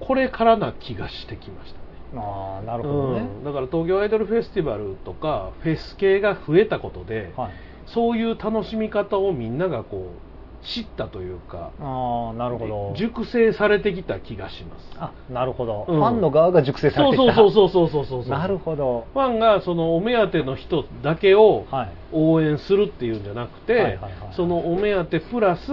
これからな気がしてきました。ね。ああなるほどね、うん。だから東京アイドルフェスティバルとかフェス系が増えたことで、はい。そういう楽しみ方をみんながこう知ったというかああなるほど。熟成されてきた気がします。あなるほど、うん。ファンの側が熟成されてきた。そうそうそうそうそうそうなるほど。ファンがそのお目当ての人だけをはい。応援するっていうんじゃなくて、はいはいはいそのお目当てプラス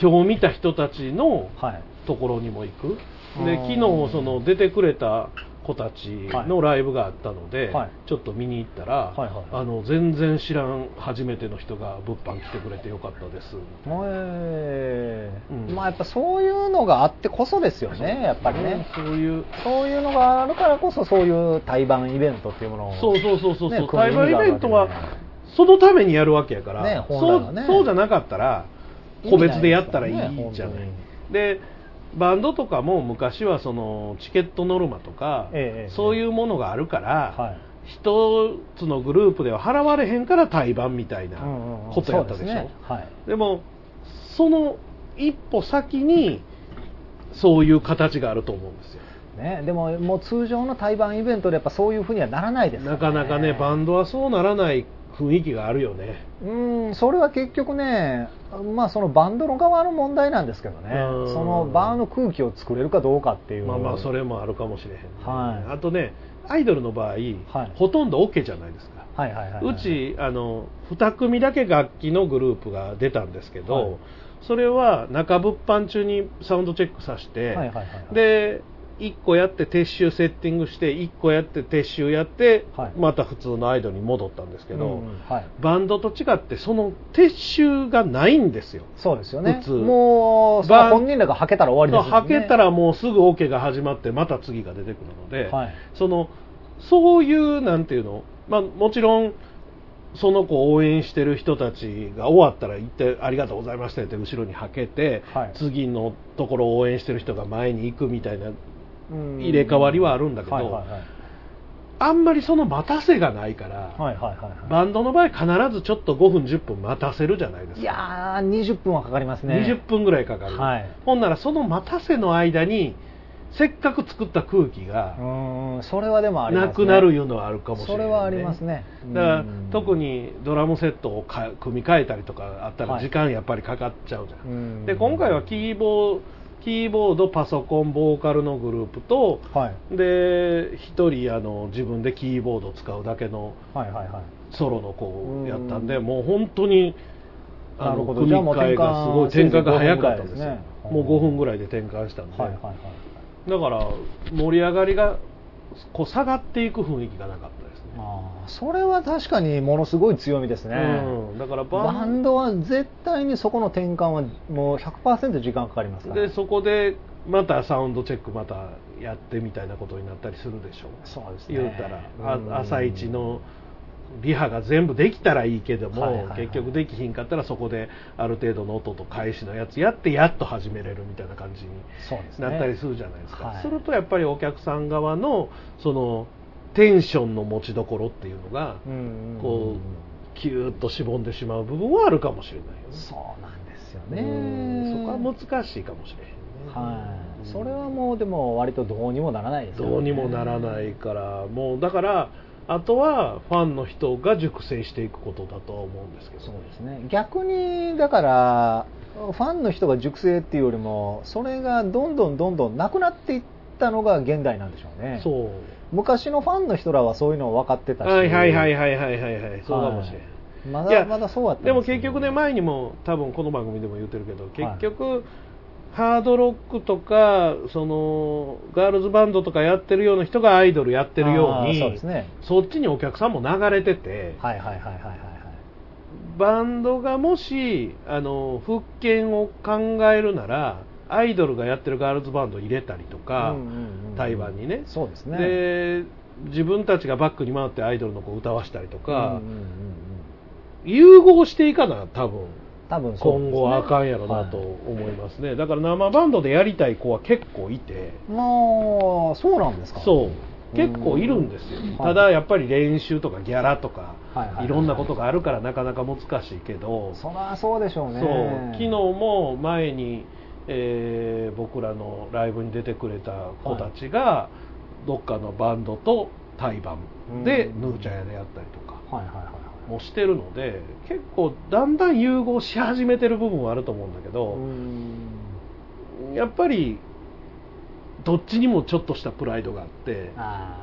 今日見た人たちのはい。ところにも行く。あーで昨日その出てくれた子たちのライブがあったので、はい。ちょっと見に行ったら、はいはい。あの全然知らん初めての人が物販来てくれてよかったです。えうん。まあやっぱそういうのがあってこそですよねやっぱりね、そういう。そういうのがあるからこそそういう対バンイベントっていうものをそうそうそうそうそう、ね対バンイベントはそのためにやるわけやから、ね本そうそうじゃなかったら個別でやったらいいじゃない。からねでバンドとかも昔はそのチケットノルマとか、ええそういうものがあるから、はい。一つのグループでは払われへんから対バンみたいなことやったでしょ、そうすね。はい。でもその一歩先にそういう形があると思うんですよ。ね、でももう通常の対バンイベントでやっぱそういうふうにはならないですなかなかねバンドはそうならない雰囲気があるよね。うんそれは結局ねまあそのバンドの側の問題なんですけどね。うん。そのバーの空気を作れるかどうかっていう。まあまあそれもあるかもしれへん、ね。はい。あとねアイドルの場合、はい。ほとんど OK じゃないですか、はいはいはいはい。うちあの2組だけ楽器のグループが出たんですけど、はい。それは中物販中にサウンドチェックさせて、はいはいはいはい。で1個やって撤収セッティングして1個やって撤収やって、はい。また普通のアイドルに戻ったんですけど、うんはい。バンドと違ってその撤収がないんですよ。そうですよね。普通。もう本人らがはけたら終わりですよね。はけたらもうすぐオ、ケが始まってまた次が出てくるので、はい。そのそういうなんていうの、まあ、もちろんその子を応援してる人たちが終わったら行ってありがとうございましたって後ろにはけて、はい。次のところを応援してる人が前に行くみたいなうん入れ替わりはあるんだけどはいはいはい。あんまりその待たせがないから、はいはいはいはい。バンドの場合必ずちょっと5分10分待たせるじゃないですか。いやー20分はかかりますね。20分ぐらいかかる、はい。ほんならその待たせの間にせっかく作った空気うがそれはでもなくなるいうのはあるかもしれない、それはありますね。だからうん。特にドラムセットをか組み替えたりとかあったらはい。時間やっぱりかかっちゃうじゃん、うん。で今回はキーボーキーボードパソコンボーカルのグループとはい。で1人あの自分でキーボードを使うだけのソロの子をやったんでうん。もう本当にあの組み替えがすごい転換が早かったんですよ。せいぜい5分ぐらいですねもう5分ぐらいで転換したんで、はいはいはいだから盛り上がりがこう下がっていく雰囲気がなかったあーそれは確かにものすごい強みですね、うん、だからバンドは絶対にそこの転換はもう100%時間かかりますから。でそこでまたサウンドチェックまたやってみたいなことになったりするでしょう。そうですね。言うたら、うん。あ朝一のリハが全部できたらいいけども、はいはいはい。結局できひんかったらそこである程度の音と返しのやつやってやっと始めれるみたいな感じになったりするじゃないですか、はい。するとやっぱりお客さん側のそのテンションの持ちどころっていうのが、うんこうキューッとしぼんでしまう部分はあるかもしれないよね。そうなんですようん。ねそこは難しいかもしれへんね。はい。それはもうでも割とどうにもならないですよね。どうにもならないからもうだからあとはファンの人が熟成していくことだとは思うんですけど。そうですね。逆にだからファンの人が熟成っていうよりもそれがどんどんどんどんなくなっていったのが現代なんでしょうね。そう昔のファンの人らはそういうのを分かってたし。はいはいはいはいはいはいはい。そうかもしれん、まだまだそうやったんでも結局ね前にも多分この番組でも言ってるけど結局、ハードロックとかそのガールズバンドとかやってるような人がアイドルやってるようにそうですね。そっちにお客さんも流れてて、はいはいはいはいはいはい。バンドがもしあの復権を考えるならアイドルがやってるガールズバンド入れたりとか、台湾にね。そうですね。で自分たちがバックに回ってアイドルの子を歌わしたりとか、融合していかな多分。多分ね。今後はあかんやろなとはい思いますね、だから生バンドでやりたい子は結構いて。まあそうなんですか。そう。結構いるんですよ、うんただやっぱり練習とかギャラとか、はいはいはい。いろんなことがあるからなかなか難しいけど、そりゃそうでしょうね。そう。昨日も前に、えー僕らのライブに出てくれた子たちが、どっかのバンドと対バンでうん。ヌーちゃん屋でやったりとかもしてるので結構だんだん融合し始めてる部分はあると思うんだけど、うん。やっぱりどっちにもちょっとしたプライドがあって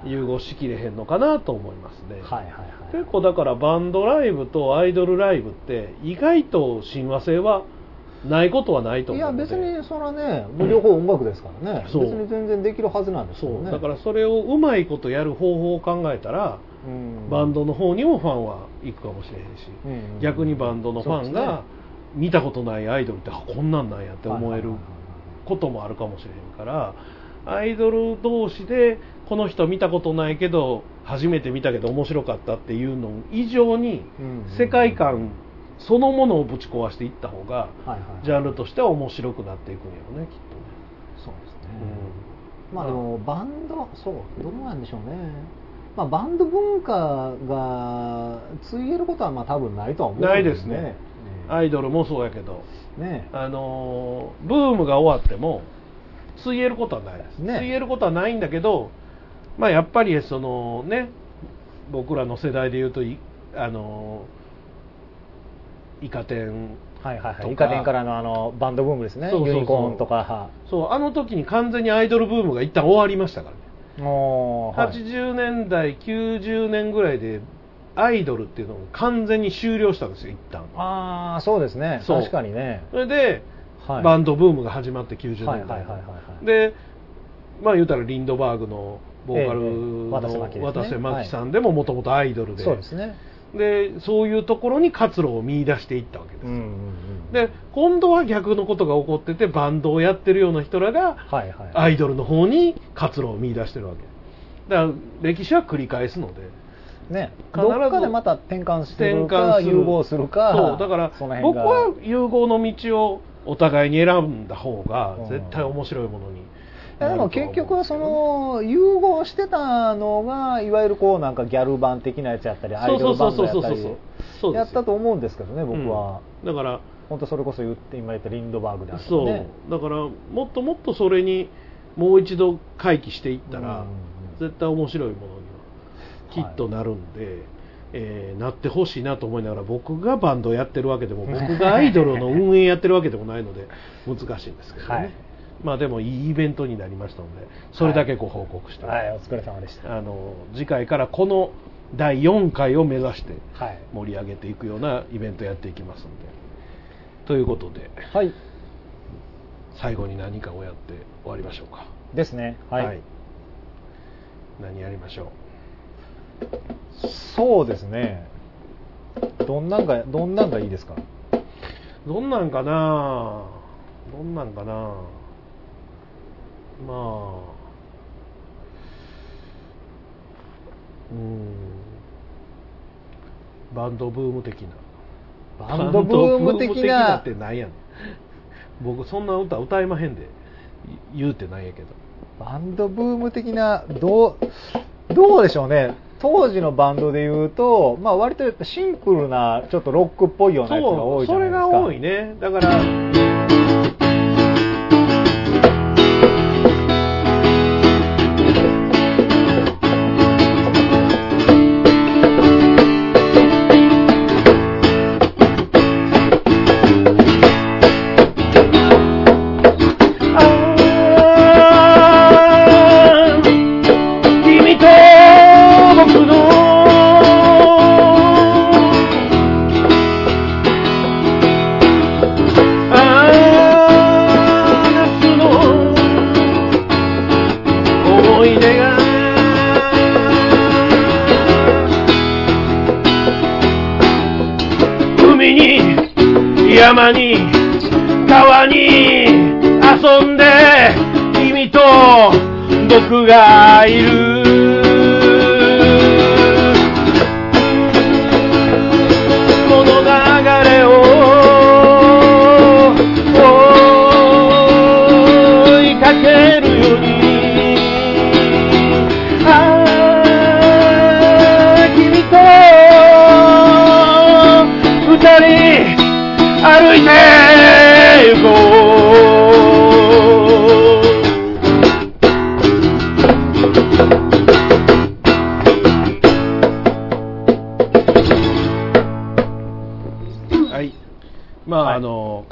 融合しきれへんのかなと思いますね、はいはいはい。結構だからバンドライブとアイドルライブって意外と親和性はないことはないとい思うので。や別にそれはね両方音楽ですからね、そう。別に全然できるはずなんですよね。そう。だからそれをうまいことやる方法を考えたら、うん。バンドの方にもファンは行くかもしれへんし、うん。逆にバンドのファンが見たことないアイドルってあこんなんなんやって思えることもあるかもしれへんからアイドル同士でこの人見たことないけど初めて見たけど面白かったっていうの以上にうん。世界観そのものをぶち壊していった方がはいはい。ジャンルとしては面白くなっていくんやろねきっそうですね、とね、まあでもバンドそうどうなんでしょうね。まあバンド文化がついえることはまあ多分ないとは思うんないですね。ね。うんアイドルもそうやけど。ね。あのーブームが終わってもついえることはないです、ね。ついえることはないんだけど、まあ、やっぱりそのね僕らの世代でいうといあのーイカ天。はいはいはい。イカ天からのあのバンドブームですね。そうそうそう。ユニコーンとか。そうあの時に完全にアイドルブームが一旦終わりましたからね、もう、はい。80年代90年ぐらいでアイドルっていうのが完全に終了したんですよ一旦。ああそうですね。確かにね。それで、はい。バンドブームが始まって90年代、はいはいはいはいはい。でまあ言うたらリンドバーグのボーカルええの渡瀬真希ですね。渡瀬真希さんでももともとアイドルで,、そうですねでそういうところに活路を見出していったわけです、うんうんうんで今度は逆のことが起こっててバンドをやってるような人らがはいはい。アイドルの方に活路を見出してるわけ。だから歴史は繰り返すので。ね。必ずどっかでまた転換す転るか融合するかそうだから僕は融合の道をお互いに選んだ方がうん。絶対面白いものにいやでも結局はその融合してたのがいわゆるこうなんかギャル版的なやつやったりアイドルバンドやったりやったと思うんですけどね僕は、うんだから本当それこそ言って今言ったリンドバーグであったりそうねだからもっともっとそれにもう一度回帰していったら、うん絶対面白いものにはきっとなるんで、えーなってほしいなと思いながら僕がバンドをやってるわけでも僕がアイドルの運営やってるわけでもないので難しいんですけどね、はいまあでもいいイベントになりましたのでそれだけご報告して、はい。お疲れ様でした。あの次回からこの第4回を目指してはい。盛り上げていくようなイベントやっていきますので。ということではい。最後に何かをやって終わりましょうか。ですね。はい、何やりましょそうですね。どんなんがどんなんがいいですか？うどんなんかなどんなんかなまあうん。バンドブーム的な。バンドブーム的なってなんやねん。僕そんな歌歌いまへんで。い言うてないやけど。バンドブーム的などうどうでしょうね。当時のバンドで言うと、まあ、割とやっぱシンプルなちょっとロックっぽいようなやつが多いじゃそないですか。れが多いね。だからに山に川に遊んで君と僕がいる。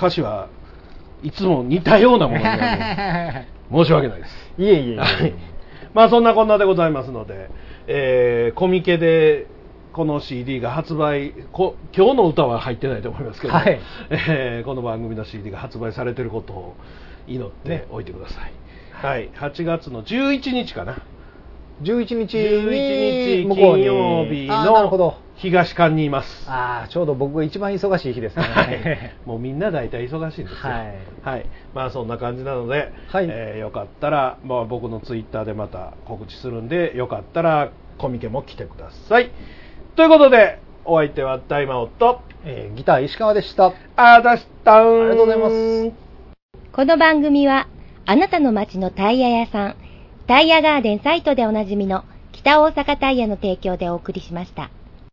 歌詞はいつも似たようなものになる。ので申し訳ないです。いえいえいえ。はい。まあそんなこんなでございますので、えーコミケでこの CD が発売こ今日の歌は入ってないと思いますけど、はい。えーこの番組の CD が発売されていることを祈っておいてください、はい。8月の11日かな。11日11日金曜日あーなるほのど。東館にいますああ、ちょうど僕が一番忙しい日ですね。はい、もうみんな大体忙しいんですよ。はいはいまあそんな感じなので、はいえーよかったら、まあ、僕のツイッターでまた告知するんで、よかったらコミケも来てください。ということで、お相手は大魔王と、えーギター石川でした。あーだしたん。ありがとうございます。この番組は、あなたの街のタイヤ屋さん、タイヤガーデンサイトでおなじみの北大阪タイヤの提供でお送りしました。